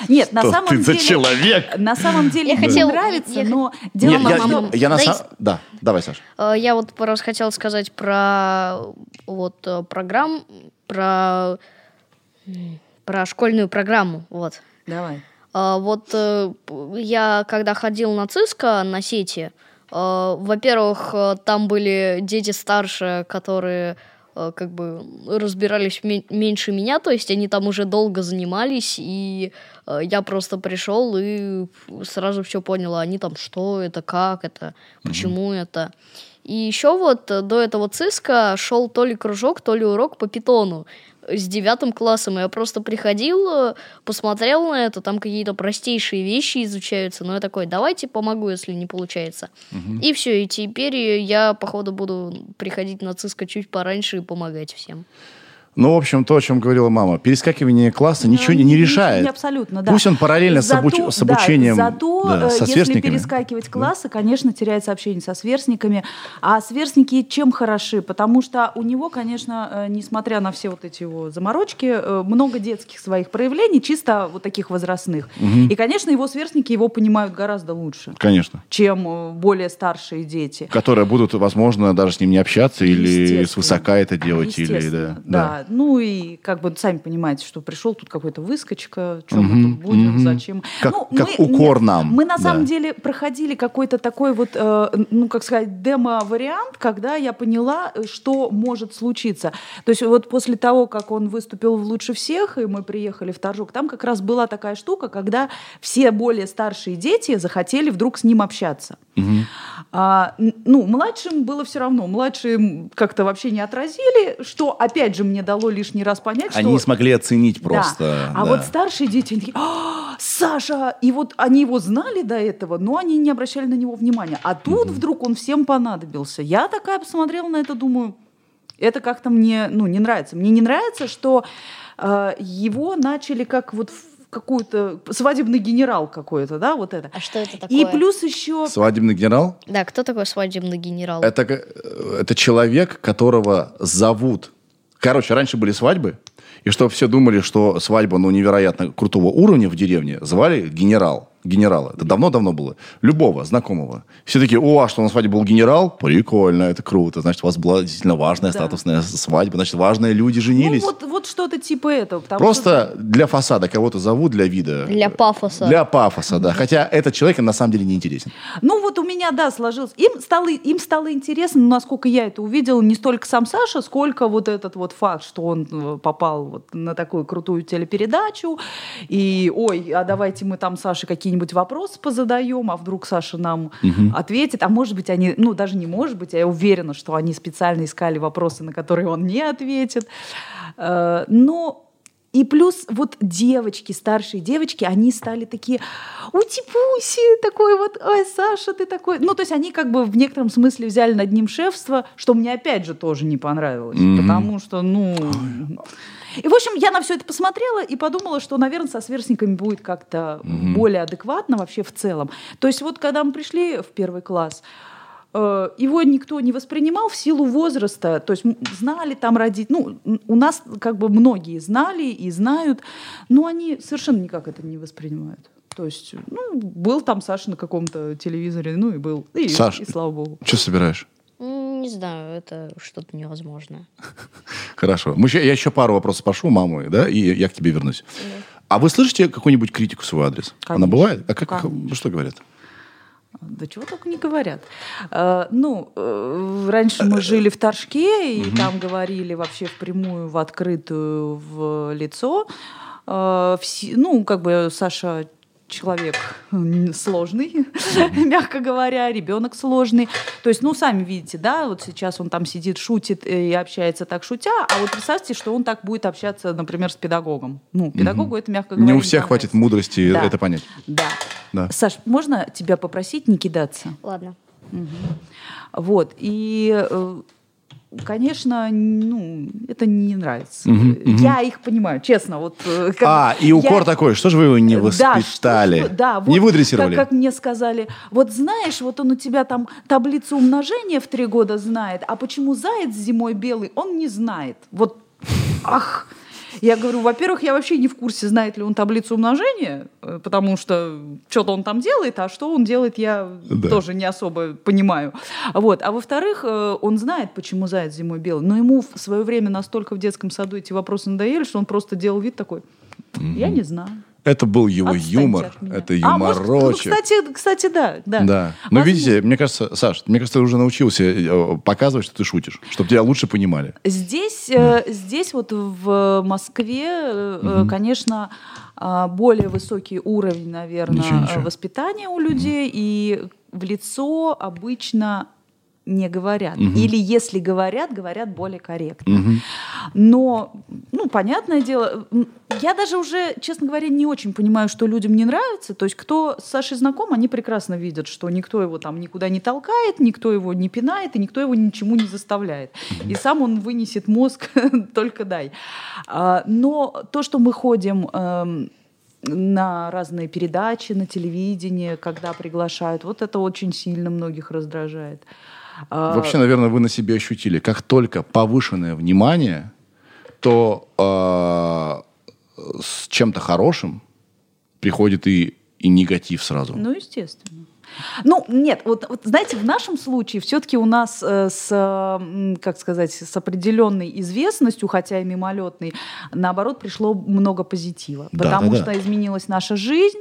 Нет, на самом ты за деле... человек? На самом деле Я мне хотела- нравится, я- но дело я, я- я на да самом... Да, давай, Саш. Э, Я вот просто хотел сказать про вот э, программ, про про школьную программу, вот. Давай. А, Вот э, я когда ходил на ЦИСКО на сети, во-первых, э, там были дети старше, которые э, как бы разбирались ме- меньше меня, то есть они там уже долго занимались, и э, я просто пришел и сразу все понял, а они там что это, как это, почему это. И еще вот э, до этого ЦИСКа шел то ли кружок, то ли урок по питону с девятым классом. Я просто приходил, э, посмотрел на это, там какие-то простейшие вещи изучаются, но я такой, давайте помогу, если не получается. И все, и теперь я, походу, буду приходить на ЦИСКО чуть пораньше и помогать всем. Ну, в общем, то, о чем говорила мама. Перескакивание класса ничего не, не решает. Не абсолютно, да. Пусть он параллельно с, обуч- Зато- с обучением да, зато, да, э, со если сверстниками. перескакивать классы, конечно, теряется общение со сверстниками. А сверстники чем хороши? Потому что у него, конечно, э, несмотря на все вот эти его заморочки, э, много детских своих проявлений, чисто вот таких возрастных. И, конечно, его сверстники его понимают гораздо лучше, Конечно. чем более старшие дети. Которые будут, возможно, даже с ним не общаться или свысока это делать. Или, да, Естественно, да. Ну и как бы сами понимаете, что пришел тут какой-то выскочка, что мы Мгм, тут будем, мгм. зачем. Как- Ну, как мы- укор нет, нам, Мы на да. самом деле проходили какой-то такой вот, э, ну как сказать, демо-вариант, когда я поняла, э, что может случиться. То есть вот после того, как он выступил в «Лучше всех», и мы приехали в Торжок, там как раз была такая штука, когда все более старшие дети захотели вдруг с ним общаться. Мгм. А, ну, младшим было все равно. Младшие как-то вообще не отразили, что, опять же, мне дало лишний раз понять, Они что... не смогли оценить Да. просто. А да. вот старшие дети, они такие, «А, Саша! И вот они его знали до этого, но они не обращали на него внимания. А тут вдруг он всем понадобился. Я такая посмотрела на это, думаю, это как-то мне ну, не нравится. Мне не нравится, что э, его начали как вот какую-то свадебный генерал какой-то, да, вот это. А что это такое? И плюс еще Свадебный генерал Да, кто такой свадебный генерал? это, э, это человек, которого зовут. Короче, раньше были свадьбы, и чтобы все думали, что свадьба ну, невероятно крутого уровня в деревне, звали генерал. Генерала. Это давно-давно было. Любого знакомого. Все такие, о, а что на свадьбе был генерал? Прикольно, это круто. Значит, у вас была действительно важная Да. статусная свадьба. Значит, важные люди женились. Ну, вот, вот что-то типа этого. Просто для фасада кого-то зовут, для вида. Для пафоса. Для пафоса, да. Хотя этот человек на самом деле не интересен. Ну вот у меня, да, сложилось. Им стало, им стало интересно, ну, насколько я это увидела, не столько сам Саша, сколько вот этот вот факт, что он э, попал вот на такую крутую телепередачу. И, ой, а давайте мы там Саше какие-нибудь вопросы позадаем, а вдруг Саша нам ответит. А может быть, они, ну даже не может быть, а я уверена, что они специально искали вопросы, на которые он не ответит. Э, Но и плюс вот девочки, старшие девочки, они стали такие, ути-пуси, такой вот, ой, Саша, ты такой. Ну, то есть они как бы в некотором смысле взяли над ним шефство, что мне опять же тоже не понравилось. Мгм. Потому что, ну... И, в общем, я на все это посмотрела и подумала, что, наверное, со сверстниками будет как-то более адекватно вообще в целом. То есть вот когда мы пришли в первый класс, э, его никто не воспринимал в силу возраста, то есть знали там родить, ну, у нас как бы многие знали и знают, но они совершенно никак это не воспринимают. То есть, ну, был там Саша на каком-то телевизоре, ну и был, и, Саш, и слава богу. Что собираешь? Не знаю, это что-то невозможное. Хорошо. Мы еще, я еще пару вопросов спрошу у мамы, да, и я к тебе вернусь. А вы слышите какую-нибудь критику в свой адрес? Она Конечно. бывает? А как, Конечно. что говорят? Да чего только не говорят. Э, ну, э, раньше мы жили в Торжке, и там говорили вообще впрямую, в открытую, в лицо. Э, все- ну, как бы Саша человек сложный, мягко говоря, ребенок сложный. То есть, ну, сами видите, да, вот сейчас он там сидит, шутит и общается так шутя, а вот представьте, что он так будет общаться, например, с педагогом. Ну, педагогу это, мягко говоря, Не у всех хватит мудрости Да. это понять. Да. Да. Саш, можно тебя попросить не кидаться? Ладно. Вот. И, э, конечно, ну, это не нравится. Мгм, мгм. Я их понимаю, честно. Вот, э, как- А, и укор я- такой, что же вы его не Да, воспитали? что вы- да, вот не выдрессировали? Как, как мне сказали, вот знаешь, вот он у тебя там таблицу умножения в три года знает, а почему заяц зимой белый, он не знает. Вот, ах. Я говорю, во-первых, я вообще не в курсе, знает ли он таблицу умножения, э, потому что что-то он там делает, а что он делает, я Да. тоже не особо понимаю. Вот. А во-вторых, э, он знает, почему заяц зимой белый, но ему в свое время настолько в детском саду эти вопросы надоели, что он просто делал вид такой, я не знаю. Это был его Отстаньте юмор, от меня». это А, может, ну, юморочек. кстати, кстати, да. Да. Да. Но Возможно. видите, мне кажется, Саш, мне кажется, ты уже научился э, показывать, что ты шутишь, чтобы тебя лучше понимали. Здесь, э, здесь вот в Москве, э, э, конечно, а, более высокий уровень, наверное, Ничего, ничего. воспитания у людей, и в лицо обычно не говорят. Или если говорят, говорят более корректно. Но, ну, понятное дело, я даже уже, честно говоря, не очень понимаю, что людям не нравится. То есть, кто с Сашей знаком, они прекрасно видят, что никто его там никуда не толкает, никто его не пинает, и никто его ничему не заставляет. И сам он вынесет мозг, только дай. А, Но то, что мы ходим эм, на разные передачи, на телевидение, когда приглашают, вот это очень сильно многих раздражает. А, Вообще, наверное, вы на себе ощутили, как только повышенное внимание, то э, с чем-то хорошим приходит и, и негатив сразу. Ну, естественно. Ну, нет, вот, вот знаете, в нашем случае все-таки у нас э, с, э, как сказать, с определенной известностью, хотя и мимолетной, наоборот, пришло много позитива. Да, потому да, да. что изменилась наша жизнь,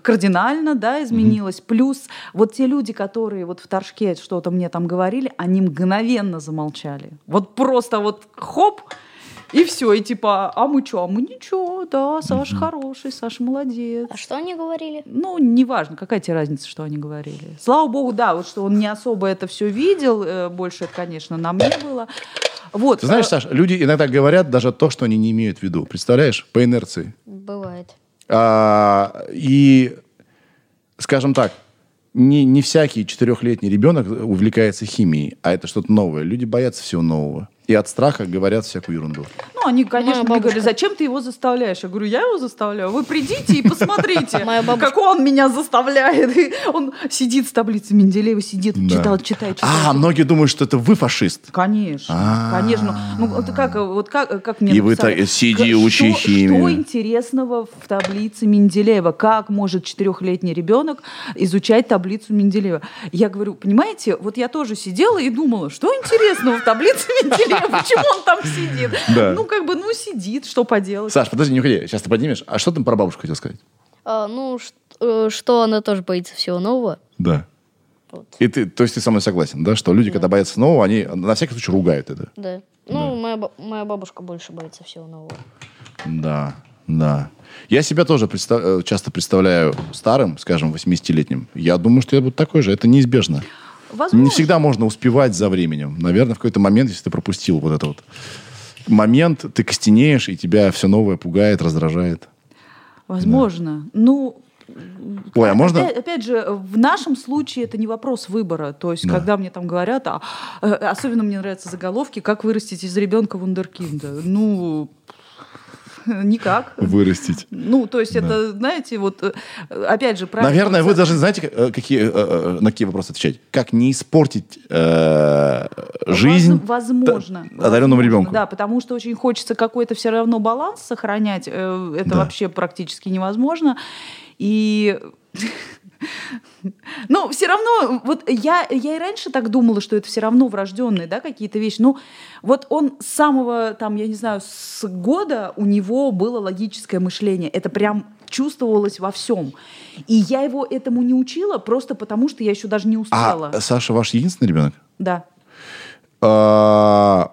кардинально, да, изменилась. Плюс вот те люди, которые вот в Торжке что-то мне там говорили, они мгновенно замолчали. Вот просто вот хоп, и все, и типа, а мы что, а мы ничего, да, Саша хороший, Саша молодец. А что они говорили? Ну, неважно, какая тебе разница, что они говорили. Слава богу, да, вот что он не особо это все видел, э, больше это, конечно, на мне было. Вот. Ты знаешь, э, Саш, люди иногда говорят даже то, что они не имеют в виду. Представляешь? По инерции. Бывает. А, и, скажем так, не, не всякий четырехлетний ребенок увлекается химией, а это что-то новое. Люди боятся всего нового. И от страха говорят всякую ерунду. Ну, они, конечно, мне бабушка. говорили, зачем ты его заставляешь? Я говорю, я его заставляю. Вы придите и посмотрите, как он меня заставляет. И он сидит с таблицей Менделеева, сидит, Да. читал, читает, читает. А, многие думают, что это вы фашист. Конечно, А. конечно. Ну, это как, вот как, как мне И вы так, сиди, Что- учи химию. Что интересного в таблице Менделеева? Как может четырехлетний ребенок изучать таблицу Менделеева? Я говорю, понимаете, вот я тоже сидела и думала, что интересного в таблице Менделеева? Почему он там сидит? Да. Ну, как бы, ну, сидит, что поделать. Саш, подожди, не уходи. Сейчас ты поднимешь. А что ты про бабушку хотел сказать? А, ну, ш- э, что она тоже боится всего нового. Да. Вот. И ты, то есть ты со мной согласен, да, что люди, когда боятся нового, они на всякий случай ругают это. Да. Ну, Моя, ба- моя бабушка больше боится всего нового. Да, да. Я себя тоже представ- э, часто представляю старым, скажем, 80-летним. Я думаю, что я буду такой же. Это неизбежно. Возможно. Не всегда можно успевать за временем. Наверное, в какой-то момент, если ты пропустил вот этот вот момент, ты костенеешь, и тебя все новое пугает, раздражает. Возможно. Ну, Ой, а можно... Опять, опять же, в нашем случае это не вопрос выбора. То есть, Да. когда мне там говорят, а, э, особенно мне нравятся заголовки, как вырастить из ребенка вундеркинда. Ну, никак. Вырастить. Ну, то есть, это, знаете, вот, э, опять же, правильно. Наверное, вы должны, знаете, э, какие, э, на какие вопросы отвечать? Как не испортить э, жизнь Воз- возможно. одаренному Возможно, ребенку? Да, потому что очень хочется какой-то все равно баланс сохранять. Это Да. вообще практически невозможно. И ну, все равно, вот я, я и раньше так думала, что это все равно врожденные, да, какие-то вещи. Ну, вот он с самого, там, я не знаю, с года у него было логическое мышление. Это прям чувствовалось во всем. И я его этому не учила, просто потому что я еще даже не успела. А Саша ваш единственный ребенок? Да. А,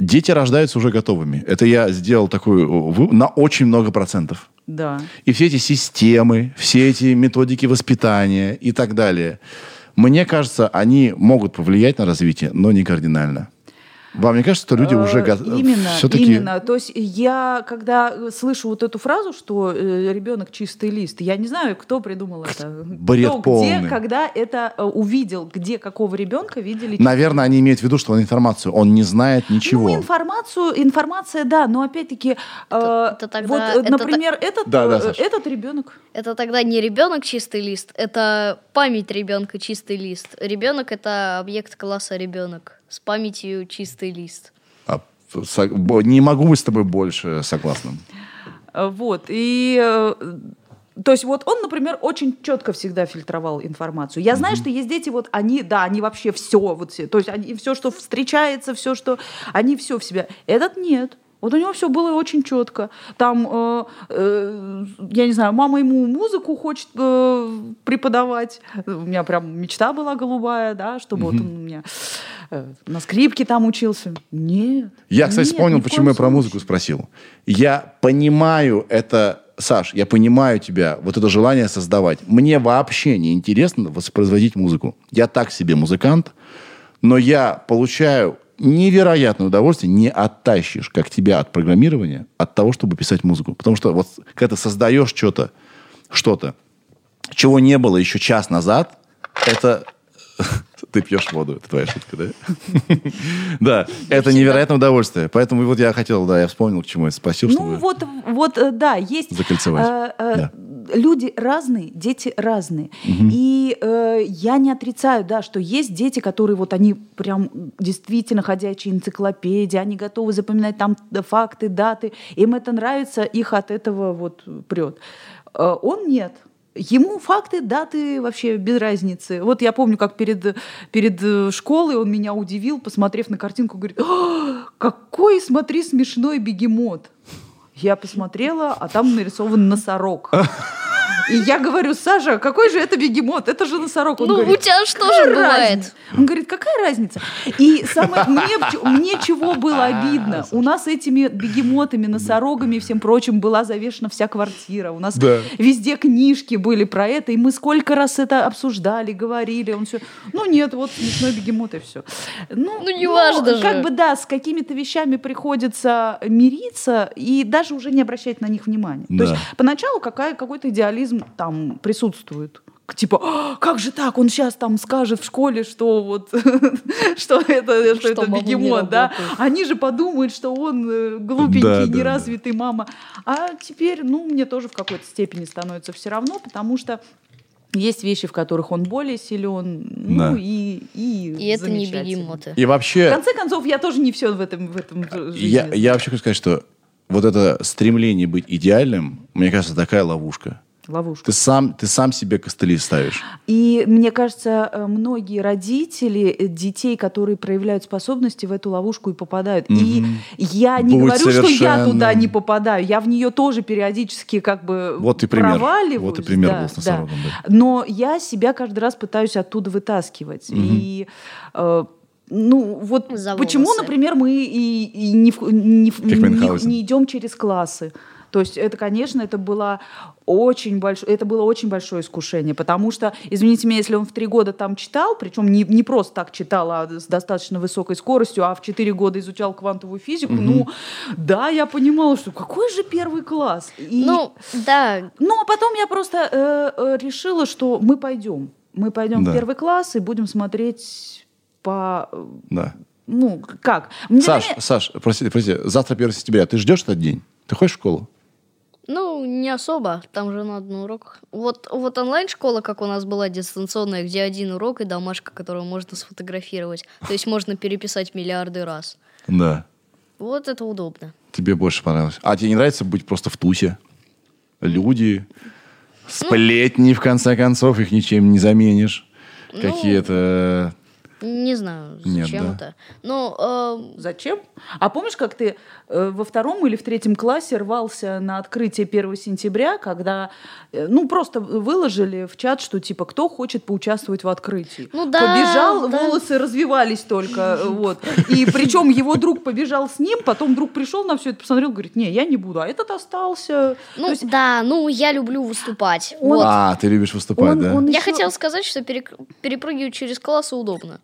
Дети рождаются уже готовыми. Это я сделал такую на очень много процентов. Да. И все эти системы, все эти методики воспитания и так далее, мне кажется, они могут повлиять на развитие, но не кардинально. Вам не кажется, что люди уже Э, Именно, все-таки... именно. То есть я, когда слышу вот эту фразу, что э, ребенок чистый лист, я не знаю, кто придумал это. Бред Кто, полный. Где, когда это э, увидел, где какого ребенка видели. Наверное, они имеют в виду, что он информацию, он не знает ничего. Ну, информацию, информация, да, но опять-таки, э, Это- это тогда- вот, это например, этот, Да, да, этот ребенок. Это тогда не ребенок чистый лист, это память ребенка чистый лист. Ребенок это объект класса ребенок с памятью чистый лист. А со- не могу быть с тобой больше согласным. Э, Вот, и... э, То есть вот он, например, очень четко всегда фильтровал информацию. Я знаю, что есть дети, вот они, да, они вообще все, вот все, то есть они все, что встречается, все, что, они все в себя. Этот нет. Вот у него все было очень четко. Там, э, э, я не знаю, мама ему музыку хочет э, преподавать. У меня прям мечта была голубая, да, чтобы вот он у меня э, на скрипке там учился. Нет. Я, кстати, нет, вспомнил, почему я про музыку спросил. Я понимаю это, Саш, я понимаю тебя, вот это желание создавать. Мне вообще не интересно воспроизводить музыку. Я так себе музыкант, но я получаю невероятное удовольствие, не оттащишь, как тебя от программирования, от того, чтобы писать музыку. Потому что вот когда ты создаешь что-то, что-то, чего не было еще час назад, это... Ты пьешь воду, это твоя шутка, да? Да, это невероятное удовольствие. Поэтому вот я хотел, да, я вспомнил, к чему я спросил, Ну чтобы... вот, вот, э, да, есть Закольцевать. Люди разные, дети разные, и э, я не отрицаю, да, что есть дети, которые вот они прям действительно ходячие энциклопедии, они готовы запоминать там факты, даты, им это нравится, их от этого вот прет. Э, Он нет. Ему факты, даты вообще без разницы. Вот я помню, как перед, перед э, школой он меня удивил, посмотрев на картинку, говорит, «А, какой, смотри, смешной бегемот. Я посмотрела, а там нарисован носорог. И я говорю, Саша, какой же это бегемот? Это же носорог. Он Ну, говорит, у тебя же «Какая тоже бывает. разница?» Он говорит, какая разница? И самое, мне, мне чего было обидно? У нас этими бегемотами, носорогами и всем прочим была завешена вся квартира. У нас Да. везде книжки были про это, и мы сколько раз это обсуждали, говорили. Он все, ну нет, вот смешной бегемот и все. Ну, Ну, неважно же. Как бы да, с какими-то вещами приходится мириться и даже уже не обращать на них внимания. Да. То есть поначалу какая, какой-то идеализм там присутствует. Типа, «А, как же так, он сейчас там скажет в школе, что вот, что это, что Что это бегемот, да? Они же подумают, что он э, глупенький, Да, да, неразвитый мама. А теперь, ну, мне тоже в какой-то степени становится все равно, потому что есть вещи, в которых он более силен, ну Да. и, и И это не бегемоты. И В вообще, конце концов, я тоже не все в этом, в этом жизни я, я вообще хочу сказать, что вот это стремление быть идеальным, мне кажется, такая ловушка. Ловушка. Ты сам, ты сам себе костыли ставишь. И мне кажется, э, многие родители э, детей, которые проявляют способности, в эту ловушку и попадают. И я не Будь говорю, что я туда не попадаю. Я в нее тоже периодически как бы Вот и пример. проваливаюсь. Вот и пример да, был с да. носорогом, да. Но я себя каждый раз пытаюсь оттуда вытаскивать. И э, ну вот За почему, волосы. например, мы и, и не, в- не, в- не- не идем через классы. То есть это, конечно, это было очень большое, это было очень большое искушение, потому что, извините меня, если он в три года там читал, причем не, не просто так читал, а с достаточно высокой скоростью, а в четыре года изучал квантовую физику, ну, да, я понимала, что какой же первый класс? И- Ну, да, ну, а потом я просто э, э, решила, что мы пойдем. Мы пойдем Да. в первый класс и будем смотреть по... Да. Ну, как? Для Саш, Саш, прости, прости, завтра 1 сентября. Ты ждешь этот день? Ты ходишь в школу? Ну, не особо. Там же надо на урок. Вот, вот онлайн-школа, как у нас была дистанционная, где один урок и домашка, которую можно сфотографировать. То есть можно переписать миллиарды раз. Да. Вот это удобно. Тебе больше понравилось. А тебе не нравится быть просто в тусе? Люди, сплетни, в конце концов, их ничем не заменишь. Ну, Какие-то... Не знаю, Нет, зачем да. это. Ну, э, Зачем? А помнишь, как ты э, во втором или в третьем классе рвался на открытие 1 сентября, когда, э, ну, просто выложили в чат, что, типа, кто хочет поучаствовать в открытии? Ну да, Побежал, да. волосы развивались только, э, вот. И причем его друг побежал с ним, потом друг пришел на все это, посмотрел, говорит, не, я не буду, а этот остался. ну есть да, ну я люблю выступать. Он- Вот. А, ты любишь выступать, он- да? он Я еще- хотела сказать, что перек- перепрыгивать через классы удобно.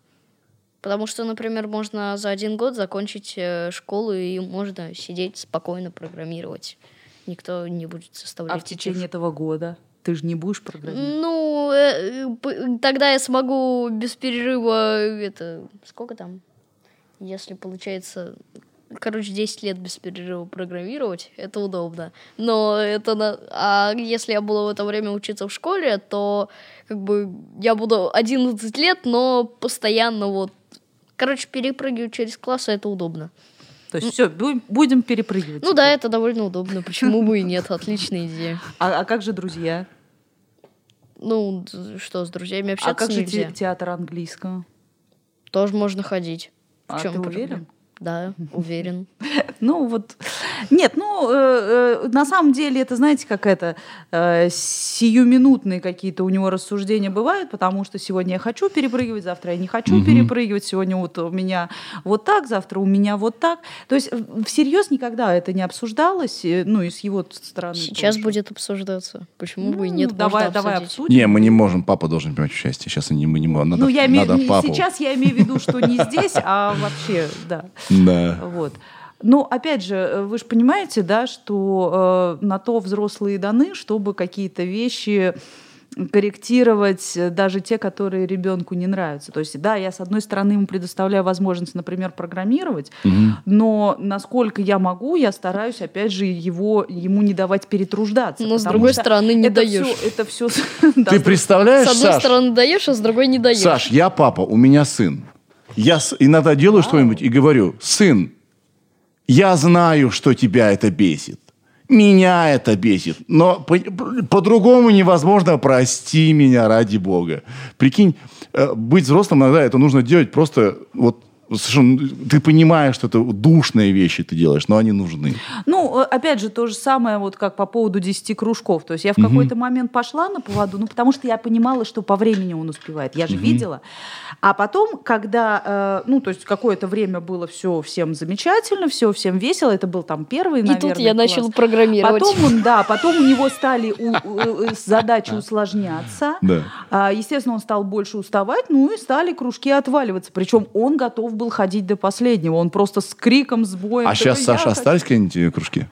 Потому что, например, можно за один год закончить э, школу и можно сидеть спокойно программировать. Никто не будет составлять. А в течение этого года ты же не будешь программировать? Ну, э, э, тогда я смогу без перерыва это сколько там? Если получается, короче, 10 лет без перерыва программировать, это удобно. Но это на... А если я буду в это время учиться в школе, то как бы я буду 11 лет, но постоянно вот... Короче, перепрыгивать через классы это удобно. То есть все, будем перепрыгивать. Ну да, это довольно удобно. Почему бы и нет? Отличная идея. А, а как же друзья? Ну, что, с друзьями А общаться как же те- театр английского? Тоже можно ходить. В А чем ты уверен? Да, уверен. Ну вот, нет, ну э, э, на самом деле это, знаете, как это э, сиюминутные какие-то у него рассуждения бывают, потому что сегодня я хочу перепрыгивать, завтра я не хочу перепрыгивать, сегодня вот у меня вот так, завтра у меня вот так. То есть всерьез никогда это не обсуждалось, ну и с его стороны. Сейчас тоже. будет обсуждаться. Почему бы и Ну, нет? давай, давай обсудим. Не, мы не можем, папа должен принимать участие. Сейчас не, мы не можем. Надо, ну, я надо папу. сейчас я имею в виду, что не здесь, а вообще, да. Да. Вот. Но опять же, э, вы же понимаете, да, что э, на то взрослые даны, чтобы какие-то вещи корректировать, э, даже те, которые ребенку не нравятся. То есть, да, я с одной стороны ему предоставляю возможность, например, программировать, но насколько я могу, я стараюсь, опять же, его ему не давать перетруждаться. Но с другой что стороны не это даешь. всё- это все. Ты представляешь, С одной Саш? стороны даешь, а с другой не даешь. Саш, я папа, у меня сын. Я иногда делаю что-нибудь и говорю, сын, я знаю, что тебя это бесит. Меня это бесит. Но по- по-другому невозможно. Прости меня ради бога. Прикинь, э, быть взрослым иногда это нужно делать просто вот совершенно- ты понимаешь, что это душные вещи ты делаешь, но они нужны. Ну, э, опять же, то же самое, вот как по поводу 10 кружков. То есть я в какой-то момент пошла на поводу, ну, потому что я понимала, что по времени он успевает. Я же видела. А потом, когда, э, ну, то есть какое-то время было все всем замечательно, все всем весело, это был там первый, И наверное, тут я класс. начала программировать. Потом он, да, потом у него стали у- у- э, задачи усложняться. Да. А, Естественно, он стал больше уставать, ну и стали кружки отваливаться. Причем он готов был ходить до последнего. Он просто с криком, с боем. А сейчас, Саша, «Я хочу». остались какие-нибудь э, кружки?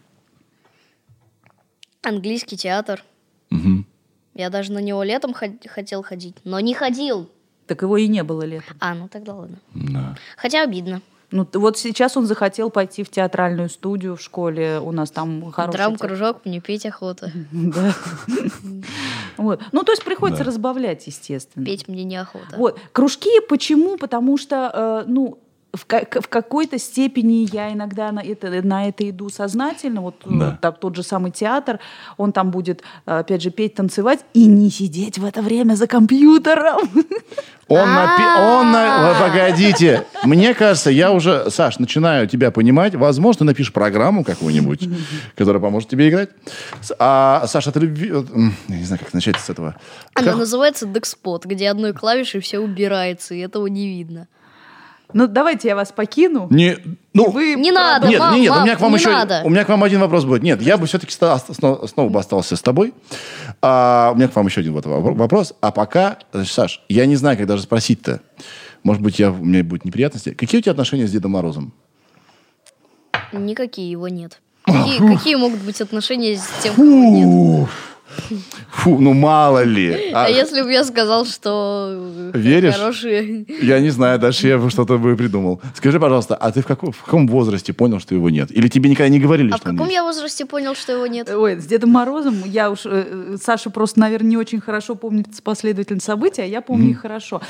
Английский театр. Мгм. Я даже на него летом ход- хотел ходить, но не ходил. Так его и не было летом. А, ну тогда ладно. Да. Хотя обидно. Ну, вот сейчас он захотел пойти в театральную студию в школе. У нас там хороший. Драм-кружок, мне петь охота. Да. Вот. Ну, то есть приходится Да. разбавлять, естественно. Петь мне неохота. Вот. Кружки почему? Потому что, э, ну, в, ка- в какой-то степени я иногда на это, на это иду сознательно. Вот э, Да. так, тот же самый театр, он там будет, э, опять же, петь, танцевать и не сидеть в это время за компьютером. Он, напи- он на- Вы Погодите. Мне кажется, я уже, Саш, начинаю тебя понимать. Возможно, ты напишешь программу какую-нибудь, которая поможет тебе играть. А, Саша, ты... люби- вот, м, Я не знаю, как начать с этого. Она Как- называется Декспот, где одной клавишей все убирается, и этого не видно. Ну, давайте я вас покину. Не, ну, Вы Не надо, нет, мам, нет, нет, у мам, меня к вам не еще, надо. у меня к вам один вопрос будет. Нет, я бы все-таки снова, снова бы остался с тобой. А, у меня к вам еще один вот вопро- вопрос. А пока, значит, Саш, я не знаю, как даже спросить-то. Может быть, я, у меня будут неприятности. Какие у тебя отношения с Дедом Морозом? Никакие его нет. Какие, какие могут быть отношения с тем, кого нет? Фу, ну мало ли. А А, если бы я сказал, что э, Веришь? хорошие... Я не знаю, дальше я бы что-то бы придумал. Скажи, пожалуйста, а ты в каком, в каком возрасте понял, что его нет? Или тебе никогда не говорили, А в что он каком я возрасте понял, что его нет? Ой, с Дедом Морозом я уж... э, э, Саша просто, наверное, не очень хорошо помнит последовательность событий, а я помню их хорошо.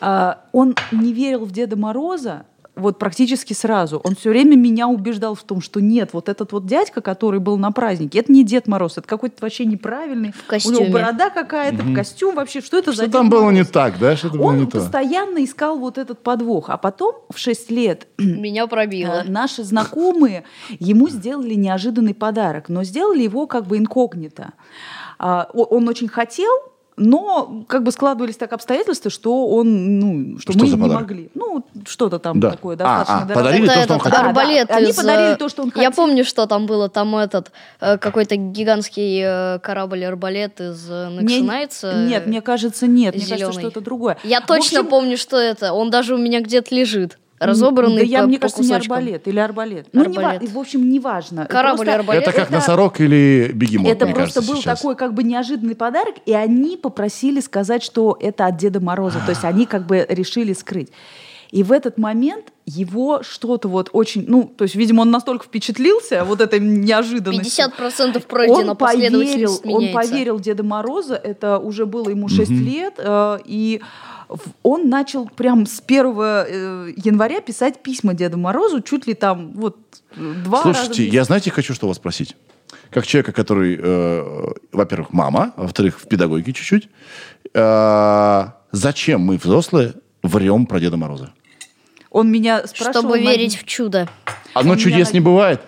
А, Он не верил в Деда Мороза, вот практически сразу. Он все время меня убеждал в том, что нет, вот этот вот дядька, который был на празднике, это не Дед Мороз, это какой-то вообще неправильный. В У костюме. него борода какая-то, костюм вообще. Что это за Что Дед там было Мороз? не так, да? Что-то было Он не то. постоянно искал вот этот подвох. А потом в 6 лет Меня пробило. Э, Наши знакомые ему сделали неожиданный подарок, но сделали его как бы инкогнито. А, Он очень хотел, но как бы складывались так обстоятельства, что он, ну, что, Что мы не подарок? могли. Ну, что-то там Да. такое А, достаточно а, дорогое. подарили Это то, что он этот хотел. Да, да, арбалет они из, подарили то, что он Я хотел. помню, что там было. Там этот э, какой-то гигантский э, корабль-арбалет из э, Мне-. Нет, мне кажется, нет. Мне кажется, что это другое. Я точно общем, помню, что это. Он даже у меня где-то лежит. Разобранный Да я, по, мне по кажется, не кусочкам. арбалет или арбалет. Ну, не Арбалет. в общем, неважно. Корабль Просто- арбалет. Это как это- носорог или бегемот, Это мне просто кажется, был сейчас. такой как бы неожиданный подарок, и они попросили сказать, что это от Деда Мороза. То есть они как бы решили скрыть. И в этот момент его что-то вот очень, ну, то есть, видимо, он настолько впечатлился вот этой неожиданностью. 50% пройдено, он последовательность поверил, он поверил Деда Мороза, это уже было ему 6 лет, э, и он начал прям с 1 э, января писать письма Деду Морозу, чуть ли там вот два Слушайте, раза... я, знаете, хочу что вас спросить. Как человека, который, э, во-первых, мама, а во-вторых, в педагогике чуть-чуть. э, зачем мы, взрослые, врем про Деда Мороза? Он меня спрашивал... Чтобы на- верить в чудо. Одно чудес на- не бывает.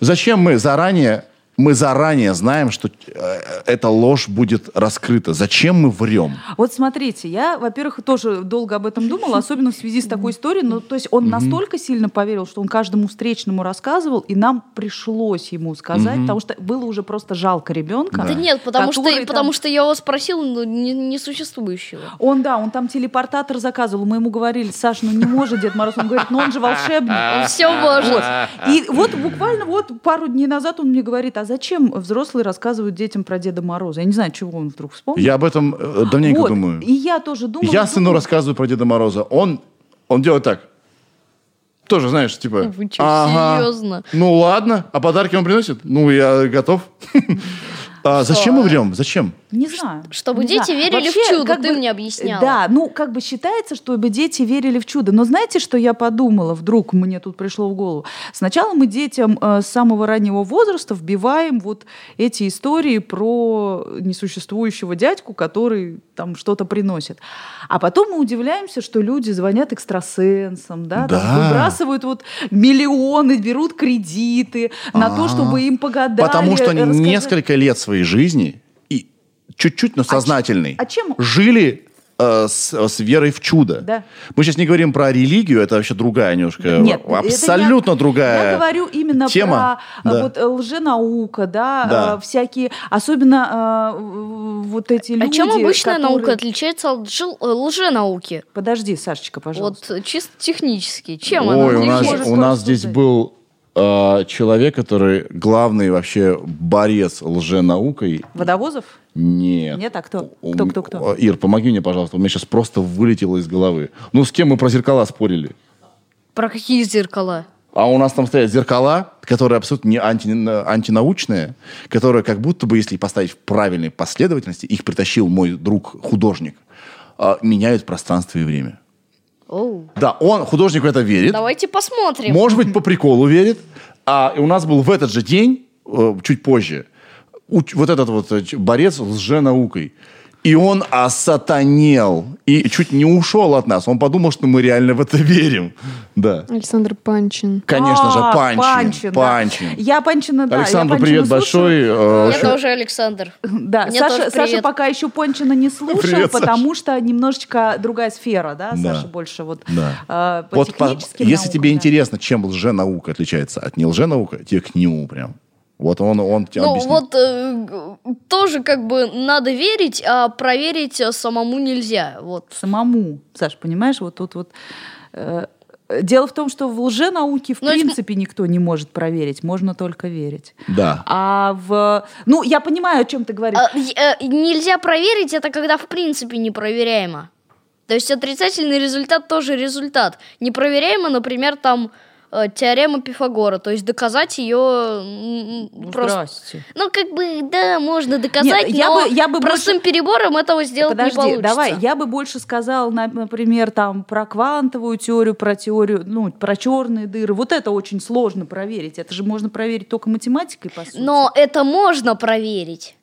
Зачем мы заранее, мы заранее знаем, что э, эта ложь будет раскрыта? Зачем мы врем? Вот смотрите, я, во-первых, тоже долго об этом думала, особенно в связи с такой историей. Ну, то есть он настолько сильно поверил, что он каждому встречному рассказывал, и нам пришлось ему сказать, потому что было уже просто жалко ребенка. Да нет, потому что, там- потому что я его спросил ну, не- несуществующего. Он, да, он там телепортатор заказывал, мы ему говорили, Саш, ну не может Дед Мороз. Он говорит, ну он же волшебник. Он все может. Вот. И вот буквально вот пару дней назад он мне говорит, а зачем взрослые рассказывают детям про Деда Мороза? Я не знаю, чего он вдруг вспомнил. Я об этом э, давненько Вот. думаю. И я тоже думала. Я сыну думала. рассказываю про Деда Мороза. Он, он делает так. Тоже, знаешь, типа... Вы чё, серьезно? Ну ладно, а подарки он приносит? Ну, я готов. А зачем мы врем? Зачем? Не знаю. Чтобы Не дети знаю. верили в Вообще, чудо, как ты бы, мне объясняла. Да, ну как бы считается, чтобы дети верили в чудо. Но знаете, что я подумала? Вдруг мне тут пришло в голову. Сначала мы детям э, с самого раннего возраста вбиваем вот эти истории про несуществующего дядьку, который там что-то приносит. А потом мы удивляемся, что люди звонят экстрасенсам, да, там Да. выбрасывают вот миллионы, берут кредиты на то, А. чтобы им погадали. Потому что они рассказали. несколько лет своей жизни чуть-чуть, но сознательный, а чем- жили э, с, с верой в чудо. Да. Мы сейчас не говорим про религию, это вообще другая немножко, Нет, абсолютно я- другая Я говорю именно тема. про Да. э, вот, э, лженаука, да, Да. э, всякие, особенно э, вот эти люди. А чем обычная которые- наука отличается от э, лженауки? Подожди, Сашечка, пожалуйста. Вот чисто технически. Чем она Ой, у нас, отличается? Можешь у нас здесь был э, человек, который главный вообще борец лженаукой. Водовозов? Нет. Нет, а кто? Кто, кто, кто? Ир, помоги мне, пожалуйста. У меня сейчас просто вылетело из головы. Ну, с кем мы про зеркала спорили? Про какие зеркала? А у нас там стоят зеркала, которые абсолютно не анти, антинаучные, которые как будто бы, если поставить в правильной последовательности, их притащил мой друг художник, а, меняют пространство и время. Оу. Да, он, художник в это верит. Давайте посмотрим. Может быть, по приколу верит. А у нас был в этот же день, э, чуть позже, вот этот вот э, борец с лженаукой. И он осатанел. И чуть не ушел от нас. Он подумал, что мы реально в это верим. Да. Александр Панчин. Конечно же, А, Панчин. Панчин, да. Панчин. Я Панчина, да. Александру я Панчина привет слушаю. большой. э, Я что- тоже Александр. Да, Мне Саша, тоже Саша привет. пока еще Пончина не слушал, Привет, Саша. потому что немножечко другая сфера, да, Да. Саша больше вот Да. э, по Вот по- техническим если наукам, тебе да. интересно, чем лженаука отличается от не лженаука, тебе к нему прям. Вот он, он тебе Ну объяснит. вот э, тоже как бы надо верить, а проверить э, самому нельзя. Вот. самому, Саш, понимаешь, вот тут вот э, Дело в том, что в лженауке в Ну, это- принципе никто не может проверить, можно только верить. Да. А в... Ну, я понимаю, о чем ты говоришь. А, э, нельзя проверить это, когда в принципе непроверяемо. То есть отрицательный результат тоже результат. Непроверяемо, например, там э, теорема Пифагора, то есть доказать ее Ну, просто. Здрасте. Ну, как бы, да, можно доказать, Нет, я но бы- я бы простым перебором этого сделать Подожди, не получится. давай, я бы больше сказала, на- например, там про квантовую теорию, про теорию, ну, про черные дыры. Вот это очень сложно проверить. Это же можно проверить только математикой, по сути. Но это можно проверить.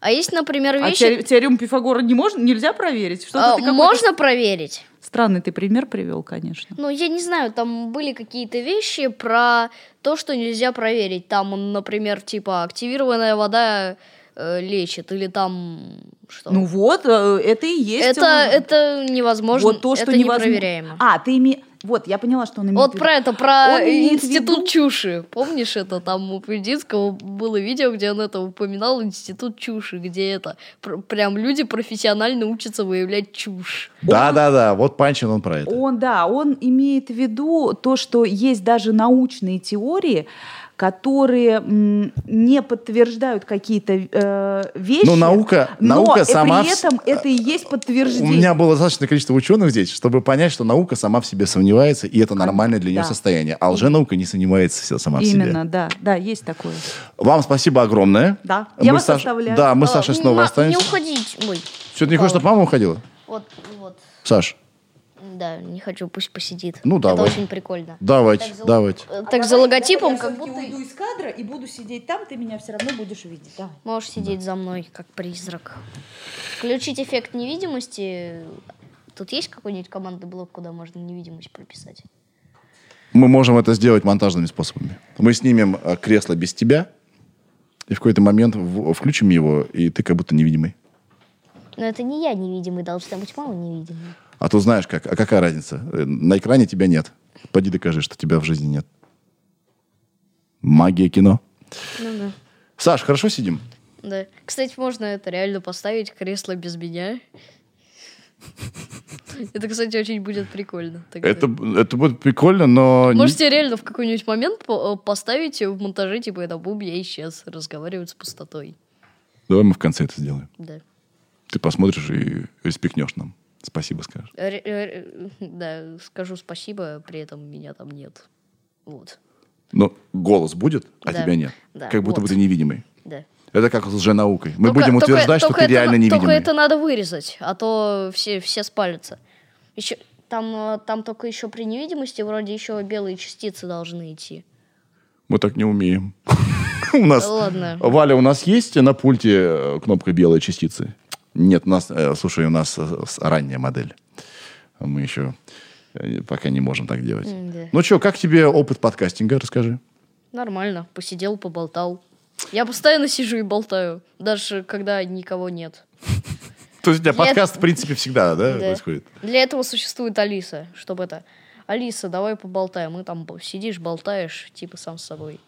А есть, например, А вещи... теор- теорему Пифагора не можно, нельзя проверить? Что-то а, ты можно проверить. Странный ты пример привел, конечно. Ну, я не знаю, там были какие-то вещи про то, что нельзя проверить. Там, например, типа активированная вода э, лечит, или там что? Ну вот, э, это и есть. это, э, это невозможно, вот то, что это невозможно. непроверяемо. А, ты име... Вот, я поняла, что он имеет Вот про это, про Он институт виду- чуши. Помнишь это? Там у Пельдинского было видео, где он это упоминал, институт чуши, где это пр- прям люди профессионально учатся выявлять чушь. Да, да, да. Вот Панчин, он про это. Он, да, он имеет в виду то, что есть даже научные теории, которые не подтверждают какие-то э, вещи. Ну, наука- но наука и сама при этом это и есть У подтверждение. меня было достаточное количество ученых здесь, чтобы понять, что наука сама в себе сомневается, и это нормальное для нее Да. состояние. А лженаука не сомневается вся сама в себе. Именно, да, да, есть такое. Вам спасибо огромное. Да. Я Мы вас с Саш- оставляю. Да, мы с Сашей снова ма- останемся. Не уходить. Ой, Что, ты не хочешь, чтобы мама уходила? вот, вот. Саш, Да, не хочу, пусть посидит. Ну, давай. Это очень прикольно. Давайте, Так, за- давайте. Э, Так за логотипом, как будто... будто уйду из кадра и буду сидеть там, ты меня все равно будешь видеть. Давай. можешь сидеть за мной, как призрак. Включить эффект невидимости. Тут есть какой-нибудь командный блок, куда можно невидимость прописать? Мы можем это сделать монтажными способами. Мы снимем э, кресло без тебя, и в какой-то момент в- включим его, и ты как будто невидимый. Но это не я невидимый, должна быть мама невидимая. А то знаешь, как, а какая разница? Э, На экране тебя нет. Пойди докажи, что тебя в жизни нет. Магия кино. Ну да. Саш, хорошо сидим? Да. Кстати, можно это реально поставить, кресло без меня. Это, кстати, очень будет прикольно. тогда. Это, это будет прикольно, но... Можете реально в какой-нибудь момент э, поставить в монтаже, типа, это бум, я исчез, разговаривать с пустотой. Давай мы в конце это сделаем. Да. Ты посмотришь и респектнешь нам. Спасибо скажешь. Ре- Да, скажу спасибо, при этом меня там нет. Вот, Но голос будет, а Да. тебя нет. Да, как будто вот. бы ты невидимый. да. Это как с лженаукой. Мы Только- будем только- утверждать, только что ты это реально невидимый. Только это надо вырезать, а то все, все спалятся. Еще, там, э, там только еще при невидимости вроде еще белые частицы должны идти. Мы так не умеем. У нас... Ладно. Валя, у нас есть на пульте э, кнопка белые частицы? Нет, у нас, э, слушай, у нас э, с- ранняя модель. Мы еще э, пока не можем так делать. М, да. Ну что, как тебе опыт подкастинга? Расскажи. Нормально, посидел, поболтал. Я постоянно сижу и болтаю, даже когда никого нет. То есть у тебя Я- подкаст, в принципе, всегда, да, Да. происходит? Для этого существует Алиса, чтобы это... Алиса, давай поболтаем. И там сидишь, болтаешь, типа сам с собой.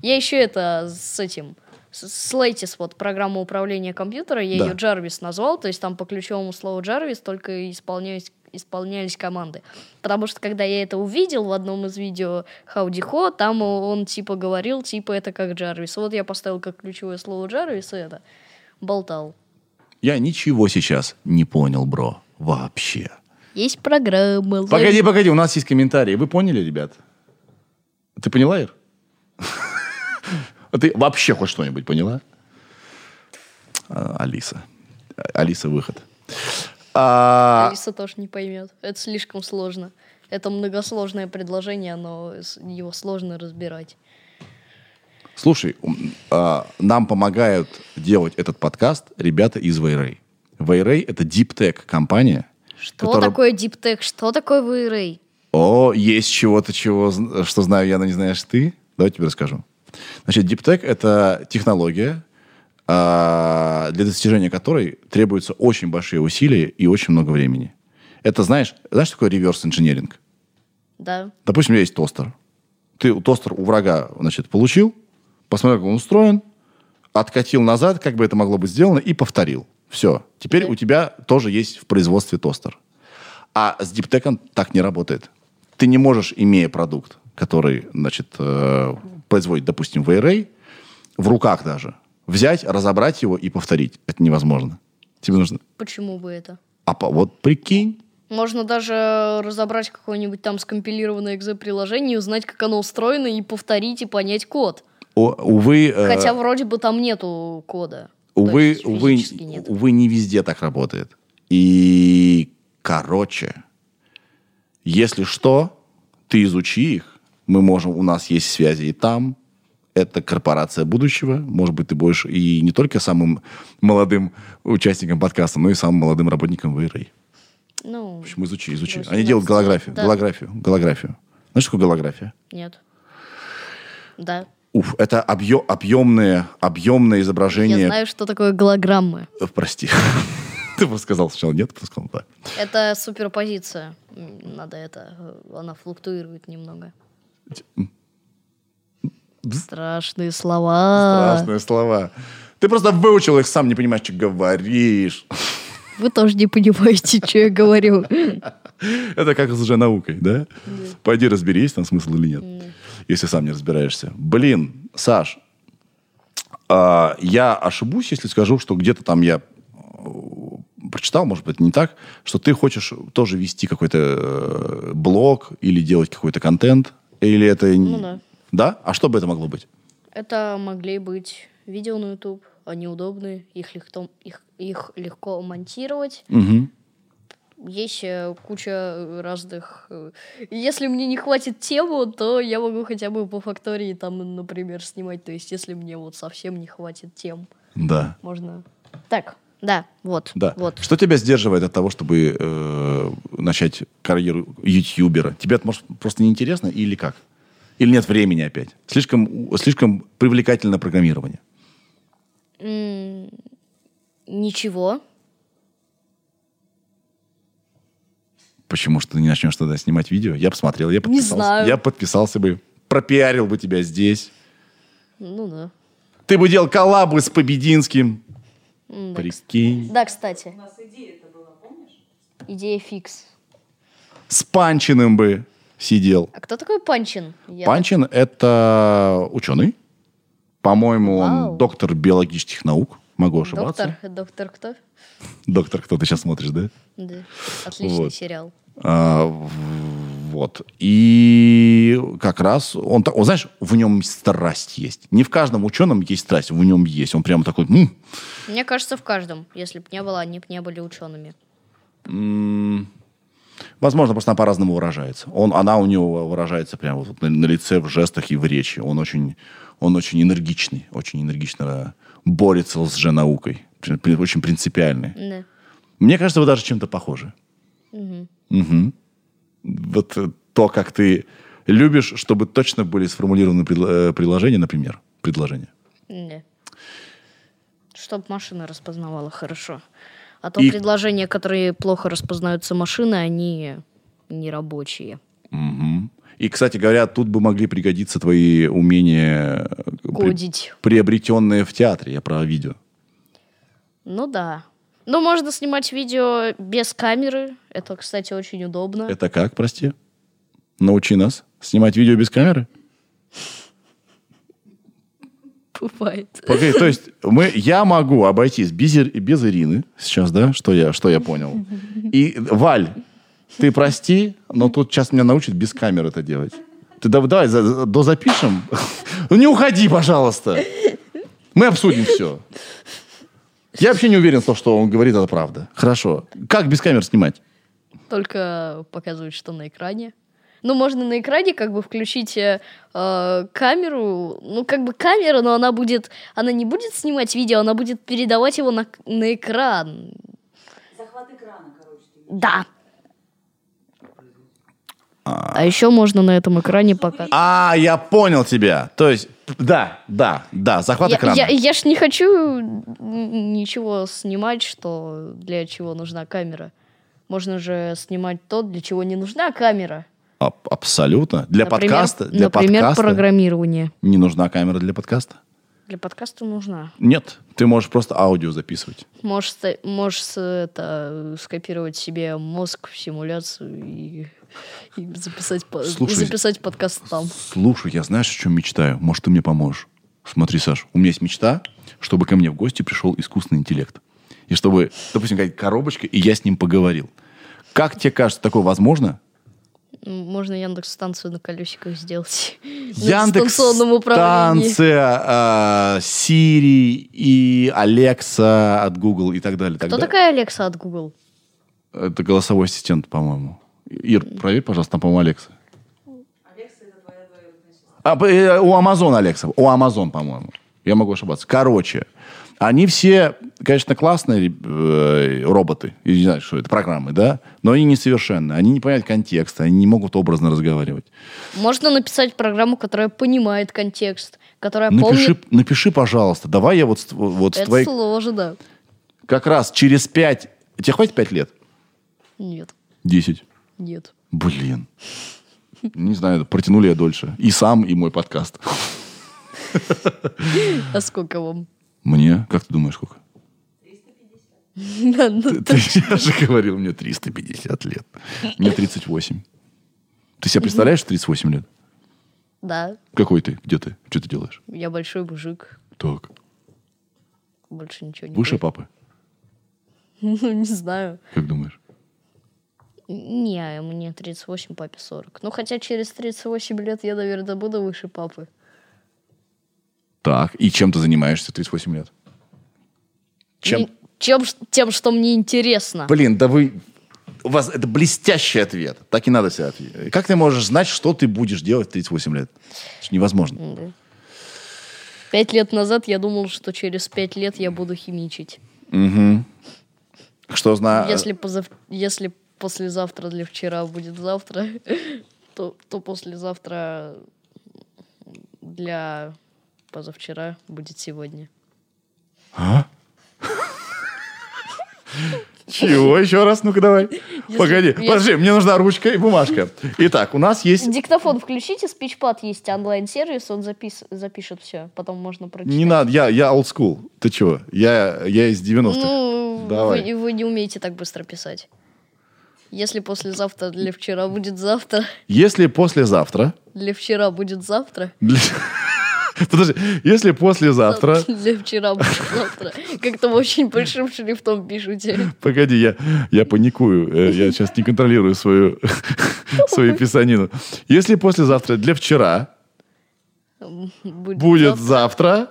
Я еще это с этим... с- С Lattice, вот программа управления компьютера, я Да. ее Jarvis назвал, то есть там по ключевому слову Jarvis только исполнялись, исполнялись команды. Потому что когда я это увидел в одном из видео Howdy Ho, там он типа говорил, типа это как Jarvis. Вот я поставил как ключевое слово Jarvis и это болтал. Я ничего сейчас не понял, бро. Вообще. Есть программы. Погоди, погоди, у нас есть комментарии. Вы поняли, ребят? Ты поняла, Ир? А ты вообще хоть что-нибудь поняла? А, Алиса. Алиса, выход. А, Алиса тоже не поймет. Это слишком сложно. Это многосложное предложение, но его сложно разбирать. Слушай, а, нам помогают делать этот подкаст ребята из Вейрей. Вейрей — это Deep Tech компания. Что которая- такое DeepTech? Что такое VRA? О, есть чего-то, чего, что знаю я, но не знаешь ты. Давай тебе расскажу. Значит, Tech — это технология, а, для достижения которой требуются очень большие усилия и очень много времени. Это, знаешь, знаешь, что такое реверс инженеринг? Да. Допустим, у меня есть тостер. Ты тостер у врага, значит, получил, посмотрел, как он устроен, откатил назад, как бы это могло быть сделано, и повторил. Все. Теперь Окей. у тебя тоже есть в производстве тостер. А с диптеком так не работает. Ты не можешь, имея продукт, который, значит, э, производит, допустим, VRA, в руках даже, взять, разобрать его и повторить. Это невозможно. Тебе нужно... Почему бы это? А по- вот прикинь, Можно даже разобрать какое-нибудь там скомпилированное экзе-приложение, узнать, как оно устроено, и повторить, и понять код. о- увы... э, Хотя вроде бы там нету кода. Увы, увы, нет. увы, не везде так работает. И, короче, если что, ты изучи их. Мы можем, у нас есть связи и там. Это корпорация будущего. Может быть, ты будешь и не только самым молодым участником подкаста, но и самым молодым работником VRA. Ну, В общем, изучи, изучи. Они делают 18. голографию. Да. Голографию. Голографию. Знаешь, что такое голография? нет. Да. Уф, это объем, объемное, объемное изображение... Я знаю, что такое голограммы. Э, Прости. Ты просто сказал сначала нет, потом сказал да. Это суперпозиция. Надо это... э, Она флуктуирует немного. Страшные слова. Страшные слова. Ты просто выучил их, сам не понимаешь, что говоришь. Вы тоже не понимаете, что я говорю. Это как с лженаукой, да? Пойди разберись, там смысл или нет. Если сам не разбираешься. Блин, Саш, а, я ошибусь, если скажу, что где-то там я э, прочитал, может быть, не так, что ты хочешь тоже вести какой-то э, блог или делать какой-то контент, или это... Ну да. Да? А что бы это могло быть? Это могли быть видео на YouTube. Они удобные, их легко, их, их легко монтировать. Мгм. есть э, куча разных... э, Если мне не хватит темы, то я могу хотя бы по фактории там, например, снимать. То есть, если мне вот совсем не хватит тем, Да. можно... Так, да, вот. Да. Вот. Что тебя сдерживает от того, чтобы э, начать карьеру ютубера? Тебе это, может, просто неинтересно или как? Или нет времени опять? Слишком, слишком привлекательно программирование. М, Ничего. Почему что ты не начнешь тогда снимать видео? Я посмотрел, я подписался. знаю. Я подписался бы, пропиарил бы тебя здесь. Ну да. Ты бы делал коллабы с Побединским. Да, Прикинь. Да, кстати. Идея фикс. С Панчиным бы сидел. А кто такой Панчин? Я- Панчин — это ученый. По-моему, Вау. он доктор биологических наук. Могу ошибаться. Доктор, доктор кто? Доктор, кто ты сейчас смотришь, да? Да. Отличный Вот. сериал. А, вот. И как раз он, он, знаешь, в нем страсть есть. Не в каждом ученом есть страсть, в нем есть. Он прямо такой, «М, Мне кажется, в каждом. Если бы не было, они бы не были учеными. м». возможно, просто она по-разному выражается. Он, она у него выражается прямо вот на, на лице, в жестах и в речи. Он очень, он очень энергичный, очень энергично борется с лженаукой. При- при- Очень принципиальный. Да. Мне кажется, вы даже чем-то похожи. Мгм. Вот э, то, как ты любишь, чтобы точно были сформулированы предло- э, предложения, например, предложения. Да. Чтоб машина распознавала хорошо. А то И- предложения, которые плохо распознаются машины, они не рабочие. Мгм. И, кстати говоря, тут бы могли пригодиться твои умения, э, при- Кодить. приобретенные в театре, я про видео. Ну да. Ну, можно снимать видео без камеры. Это, кстати, очень удобно. Это как, прости? Научи нас снимать видео без камеры? Бывает. Погоди, то есть мы, я могу обойтись без, без Ирины сейчас, да? Что я, что я понял? И, Валь, ты прости, но тут сейчас меня научат без камеры это делать. Ты да- давай за- дозапишем. Ну не уходи, пожалуйста. Мы обсудим все. Я вообще не уверен, что, что он говорит, это правда. Хорошо. Как без камер снимать? Только показывает, что на экране. Ну, можно на экране как бы включить э, э, камеру. Ну, как бы камера, но она будет... Она не будет снимать видео, она будет передавать его на, на экран. Захват экрана, короче. Да. А еще можно на этом экране пока... А, я понял тебя. То есть, да, да, да, захват Я, экрана. я, я ж не хочу ничего снимать, что для чего нужна камера. Можно же снимать то, для чего не нужна камера. Аб- Абсолютно. Для Например- подкаста, для например, подкаста программирование. не нужна камера для подкаста. Для подкаста нужна. Нет, ты можешь просто аудио записывать. Можешь, можешь это, скопировать себе мозг в симуляцию и, и записать, Слушай, записать подкаст там. Слушай, я знаешь, о чем мечтаю? Может, ты мне поможешь? Смотри, Саш, у меня есть мечта, чтобы ко мне в гости пришел искусственный интеллект. И чтобы, допустим, какая-то коробочка, и я с ним поговорил. Как тебе кажется, такое возможно? Можно Яндекс станцию на колесиках сделать. Яндекс, станция, а, Siri и Alexa от Google и так далее. так Кто далее. такая Алекса от Google? Это голосовой ассистент, по-моему. Ир, проверь, пожалуйста, там, по-моему, Алекса. А, э, у Amazon, Алекса. У Amazon, по-моему. Я могу ошибаться. Короче, они все, конечно, классные э, роботы. Я не знаю, что это, программы, да? Но они несовершенны. Они не понимают контекста, они не могут образно разговаривать. Можно написать программу, которая понимает контекст, которая Напиши, помнит... напиши, пожалуйста. Давай я вот, с- вот с Это твоей... сложно. Как раз через пять... Тебе хватит пять лет? Нет, Десять. Нет. Блин. Не знаю, протянули я дольше. И сам, и мой подкаст. А сколько вам? Мне? Как ты думаешь, сколько? Да, ну, Ты, я же говорил, мне 350 лет. Мне 38. Ты себя представляешь в 38 лет? Да, Какой ты? Где ты? Что ты делаешь? я большой мужик. Так. Больше ничего не Выше папы? Ну, не знаю. Как думаешь? Не, мне 38, папе 40. Ну, хотя через 38 лет я, наверное, буду выше папы. Так. И чем ты занимаешься в 38 лет? Чем? И Чем, тем, что мне интересно. Блин, да вы... у вас это блестящий ответ. Так и надо себя ответить. Как ты можешь знать, что ты будешь делать в 38 лет? Это невозможно. Пять лет назад я думал, что через пять лет я буду химичить. Мгм. Что знаю. Если, позав... Если послезавтра для вчера будет завтра, то, то послезавтра для позавчера будет сегодня. Чего? Еще раз? Ну-ка давай. Погоди, я- подожди, мне нужна ручка и бумажка. Итак, у нас есть... Диктофон включите, спичпад есть онлайн-сервис, он запис... запишет все, потом можно прочитать. Не надо, я, я old school. Ты чего? Я, я из 90-х. Ну, Давай. Вы, вы не умеете так быстро писать. Если послезавтра для вчера будет завтра, Если послезавтра... для вчера будет завтра, для- Подожди, если послезавтра... для вчера будет завтра. Как-то очень большим шрифтом пишете. Погоди, я, я паникую. Э, Я сейчас не контролирую свою, свою писанину. Если послезавтра для вчера Будет, будет завтра, завтра...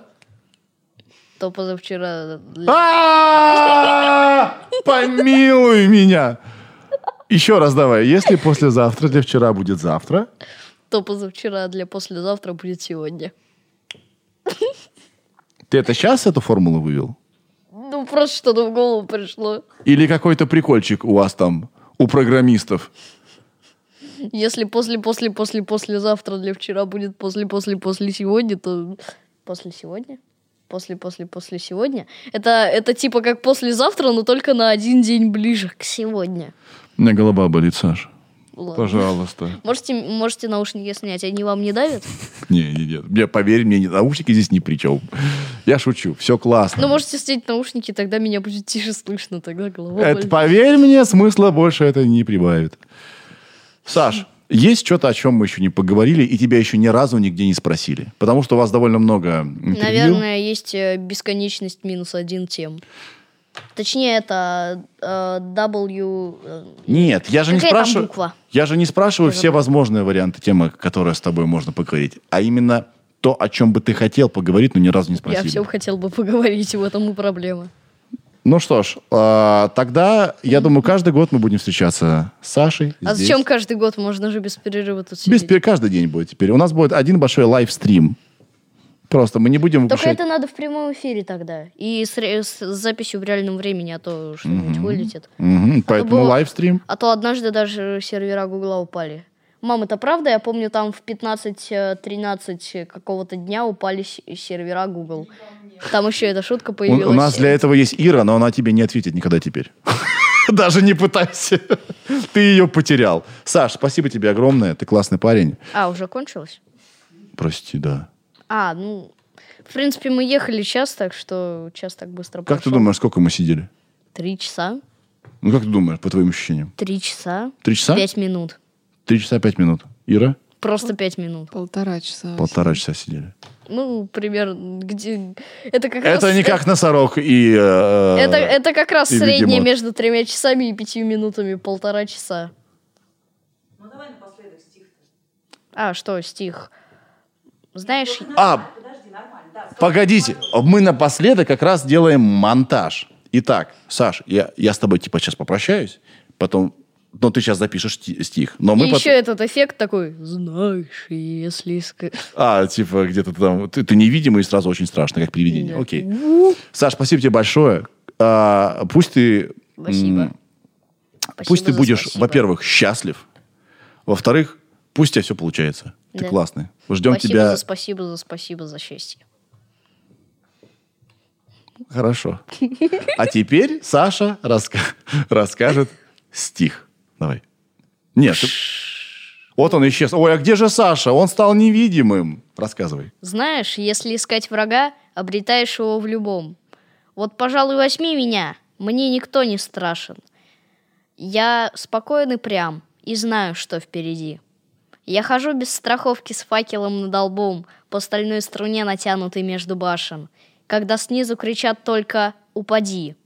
то позавчера... А! Помилуй меня! Еще раз давай. Если послезавтра для вчера будет завтра, То позавчера для послезавтра будет сегодня. ты это сейчас эту формулу вывел? Ну, просто что-то в голову пришло. Или какой-то прикольчик у вас там, у программистов? Если после, после, после, послезавтра для вчера будет после, после, после сегодня, то после сегодня? После, после, после сегодня? Это, это типа как послезавтра, но только на один день ближе к сегодня. У меня голова болит, Саш. Ладно. Пожалуйста. Можете, можете наушники снять, они вам не давят? Не, не, нет. Мне, поверь мне, не- наушники здесь ни при чем. Я шучу, все классно. Ну, можете снять наушники, тогда меня будет тише слышно, тогда голова Это, болит. поверь мне, смысла больше это не прибавит. Саш, есть что-то, о чем мы еще не поговорили, и тебя еще ни разу нигде не спросили? Потому что у вас довольно много интервью. Наверное, есть э, бесконечность минус один тем. Точнее, это э, W... э, Нет, я же не Какая там спрашиваю. буква? Я же не спрашиваю Я все возможные варианты темы, которые с тобой можно поговорить, а именно то, о чем бы ты хотел поговорить, но ни разу не Я спросили. все хотел бы поговорить, в этом и проблема. Ну что ж, а, тогда я думаю, каждый год мы будем встречаться с Сашей. А здесь. зачем каждый год? Можно же без перерыва тут Без сидеть. пер- каждый день будет теперь. У нас будет один большой лайвстрим. Просто мы не будем Только это надо в прямом эфире тогда. И с, с записью в реальном времени, а то что-нибудь вылетит. Мгм, поэтому было- лайвстрим. А то однажды даже сервера Гугла упали. Мам, это правда? Я помню, там в 15-13 какого-то дня упали сервера Google. Там еще эта шутка У, появилась. у нас для этого есть Ира, но она тебе не ответит никогда теперь. Даже не пытайся. Ты ее потерял. Саш, спасибо тебе огромное. Ты классный парень. А, уже кончилось? Прости, да. А, ну, в принципе, мы ехали час, так что час так быстро Как ты думаешь, сколько мы сидели? Три часа? Ну, как ты думаешь, по твоим ощущениям? Три часа? Три часа? Пять минут. Три часа пять минут. Ира? Просто пять минут. Полтора часа. Полтора часа сидели. Ну, примерно, где... Это как Это раз... не как носорог и... э, Это, это как раз среднее бегемот. между тремя часами и пятью минутами, полтора часа. Ну давай напоследок стих. А, что, стих? Знаешь, А, Подожди, нормально. Да, погодите. Мы напоследок как раз делаем монтаж. Итак, Саш, я, я с тобой типа сейчас попрощаюсь, потом... Но ты сейчас запишешь сти- стих. Но мы и потом- еще этот эффект такой, знаешь, если... А, типа, где-то там... Ты, ты невидимый и сразу очень страшно, как привидение. Да. Окей. Саш, спасибо тебе большое. А, пусть ты... Спасибо. м, Спасибо Пусть ты будешь, спасибо. во-первых, счастлив. Во-вторых, пусть у тебя все получается. Ты Да. классный. Ждем Спасибо тебя... за спасибо, за спасибо, за счастье. Хорошо. А теперь Саша раска- расскажет стих. Давай. Нет. ты- Вот он исчез. Ой, а где же Саша? Он стал невидимым. Рассказывай. Знаешь, если искать врага, обретаешь его в любом. Вот, пожалуй, возьми меня, мне никто не страшен. Я спокоен и прям, и знаю, что впереди. Я хожу без страховки с факелом над лбом, по стальной струне, натянутой между башен, когда снизу кричат только «Упади!».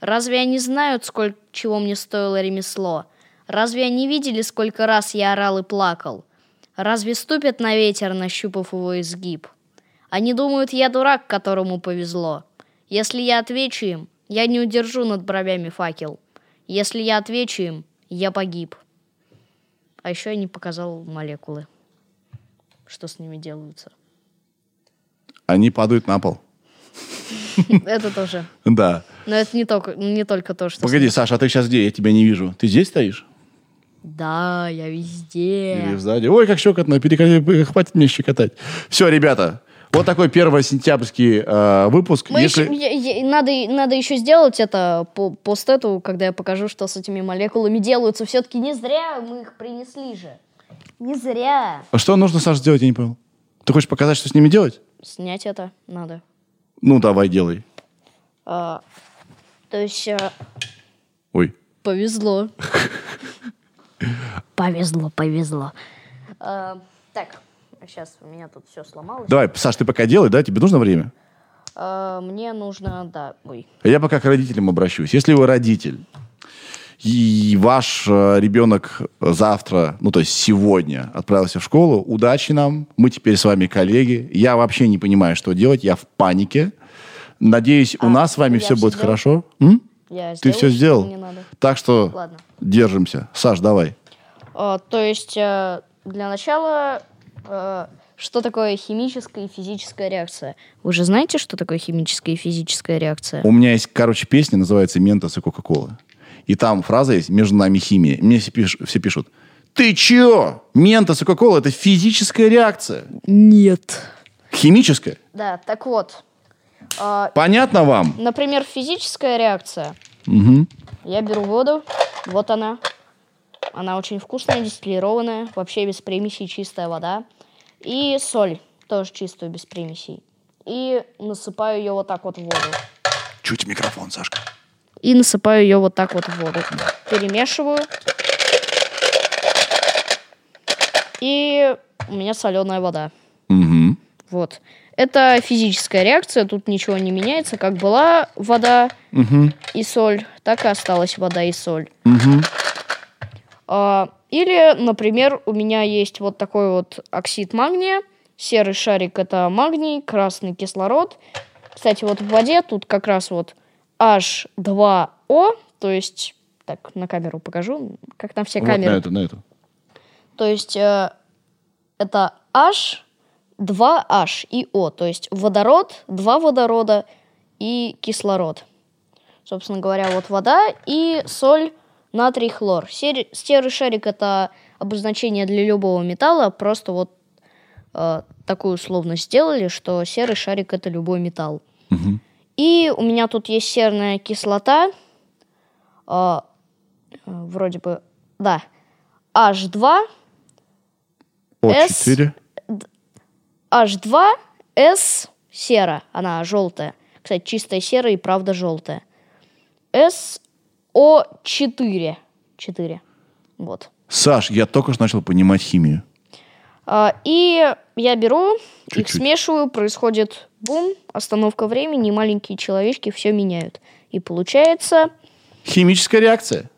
Разве они знают, сколько чего мне стоило ремесло? Разве они видели, сколько раз я орал и плакал? Разве ступят на ветер, нащупав его изгиб? Они думают, я дурак, которому повезло. Если я отвечу им, я не удержу над бровями факел. Если я отвечу им, я погиб. А еще я не показал молекулы. Что с ними делаются. Они падают на пол. Это тоже. Да. Но это не только, не только то, что... Погоди, Саша, а ты сейчас где? Я тебя не вижу. Ты здесь стоишь? Да, я Или везде. сзади? Ой, как щекотно, перекати- хватит мне щекотать. Все, ребята, вот такой первый сентябрьский э, выпуск. Мы Если- еще- я- я- надо, надо еще сделать это по, по стету, когда я покажу, что с этими молекулами делаются. Все-таки не зря мы их принесли же. Не зря. А что нужно, Саша, сделать, я не понял. Ты хочешь показать, что с ними делать? Снять это надо. Ну, давай, делай. А, то есть э, Ой. повезло. Повезло, повезло. А, так, сейчас у меня тут все сломалось. Давай, Саш, ты пока делай, да? Тебе нужно время? А, мне нужно, да, ой. Я пока к родителям обращусь. Если вы родитель, и ваш э, ребенок завтра, ну то есть сегодня отправился в школу, удачи нам. Мы теперь с вами коллеги. Я вообще не понимаю, что делать. Я в панике. Надеюсь, у А, нас с вами все будет сделала? хорошо. М? Я Ты все сделал? мне надо. Так что Ладно. держимся. Саш, давай. А, то есть э, для начала, э, что такое химическая и физическая реакция? Вы же знаете, что такое химическая и физическая реакция? У меня есть, короче, песня, называется «Ментос и Кока-Кола». И там фраза есть «Между нами химия». Мне все, пиш- все пишут «Ты чё? Ментос и Кока-Кола – это физическая реакция». Нет. Химическая. Да, так вот. а, Понятно вам? например, физическая реакция. Мгм. Я беру воду, вот она. Она очень вкусная, дистиллированная, вообще без примесей, чистая вода. И соль, тоже чистую, без примесей. И насыпаю ее вот так вот в воду. Чуть микрофон, Сашка. И насыпаю ее вот так вот в воду. Перемешиваю. И у меня соленая вода. Мгм. Вот. Это физическая реакция, тут ничего не меняется. Как была вода Мгм. и соль, так и осталась вода и соль. Мгм. А, Или, например, у меня есть вот такой вот оксид магния. Серый шарик это магний, красный кислород. Кстати, вот в воде тут как раз вот H2O, то есть, так, на камеру покажу, как там все Вот на камеры. эту, на эту. То есть э, это H, 2H и O. То есть водород, два водорода и кислород. Собственно говоря, вот вода и соль, натрий, хлор. Сери- Серый шарик это обозначение для любого металла. Просто вот э, такую условность сделали, что серый шарик это любой металл. Мгм. И у меня тут есть серная кислота. э, вроде бы, да, H2 О4. H2S сера, она желтая. Кстати, чистая серая и правда желтая. SO4. 4. Вот. Саш, я только что начал понимать химию. А, и я беру, их Чуть-чуть. смешиваю, происходит бум, остановка времени, и маленькие человечки все меняют. И получается, Химическая реакция.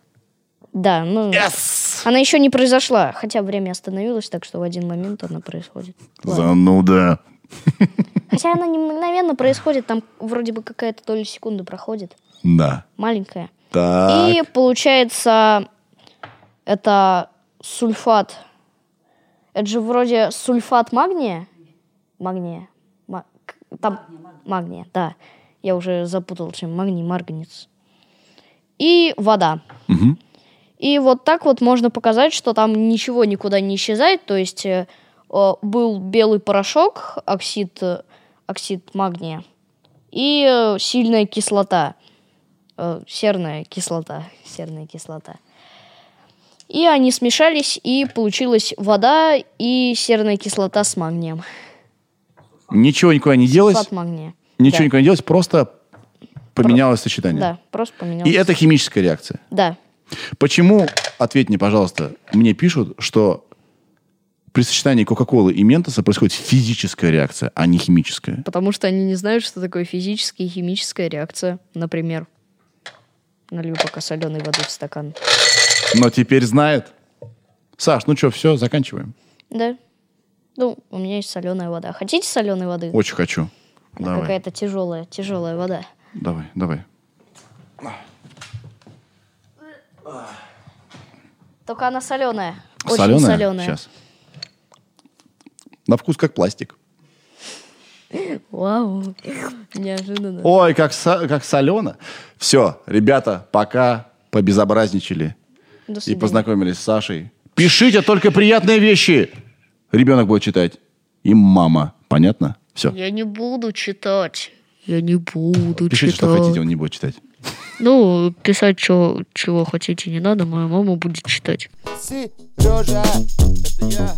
да, ну, Yes! она еще не произошла, хотя время остановилось, так что в один момент она происходит. Ладно. Зануда. Хотя она не мгновенно происходит, там вроде бы какая-то доля секунды проходит. Да. Маленькая. Так. И получается, это сульфат. Это же вроде сульфат магния. Магния. Ма- к- Там магния, да. Я уже запутал, чем магний, марганец. И вода. Мгм. И вот так вот можно показать, что там ничего никуда не исчезает. То есть э, э, был белый порошок, оксид, э, оксид магния, и э, сильная кислота, э, серная кислота, серная кислота. И они смешались, и получилась вода и серная кислота с магнием. Ничего никуда не делось. Сульфат магния. Ничего да. никуда не делось, просто поменялось сочетание. Да, просто поменялось. И это химическая реакция. Да. Почему, ответь мне, пожалуйста, мне пишут, что при сочетании Кока-Колы и Ментоса происходит физическая реакция, а не химическая. Потому что они не знают, что такое физическая и химическая реакция. Например, налью пока соленой воды в стакан. Но теперь знает. Саш, ну что, все, заканчиваем. Да. Ну, у меня есть соленая вода. Хотите соленой воды? Очень хочу. Давай, Какая-то тяжелая, тяжелая вода. давай, давай. Только она соленая. Очень Соленая? соленая. Сейчас. На вкус как пластик. Вау. Неожиданно. Ой, как, со- как солено. Все, ребята, пока побезобразничали и познакомились с Сашей. Пишите только приятные вещи. Ребенок будет читать. И мама. Понятно? Все. Я не буду читать. Я не буду Пишите, что хотите, он не будет читать. Ну, писать, чё- чего хотите, не надо. Моя мама будет читать. Сережа, это я.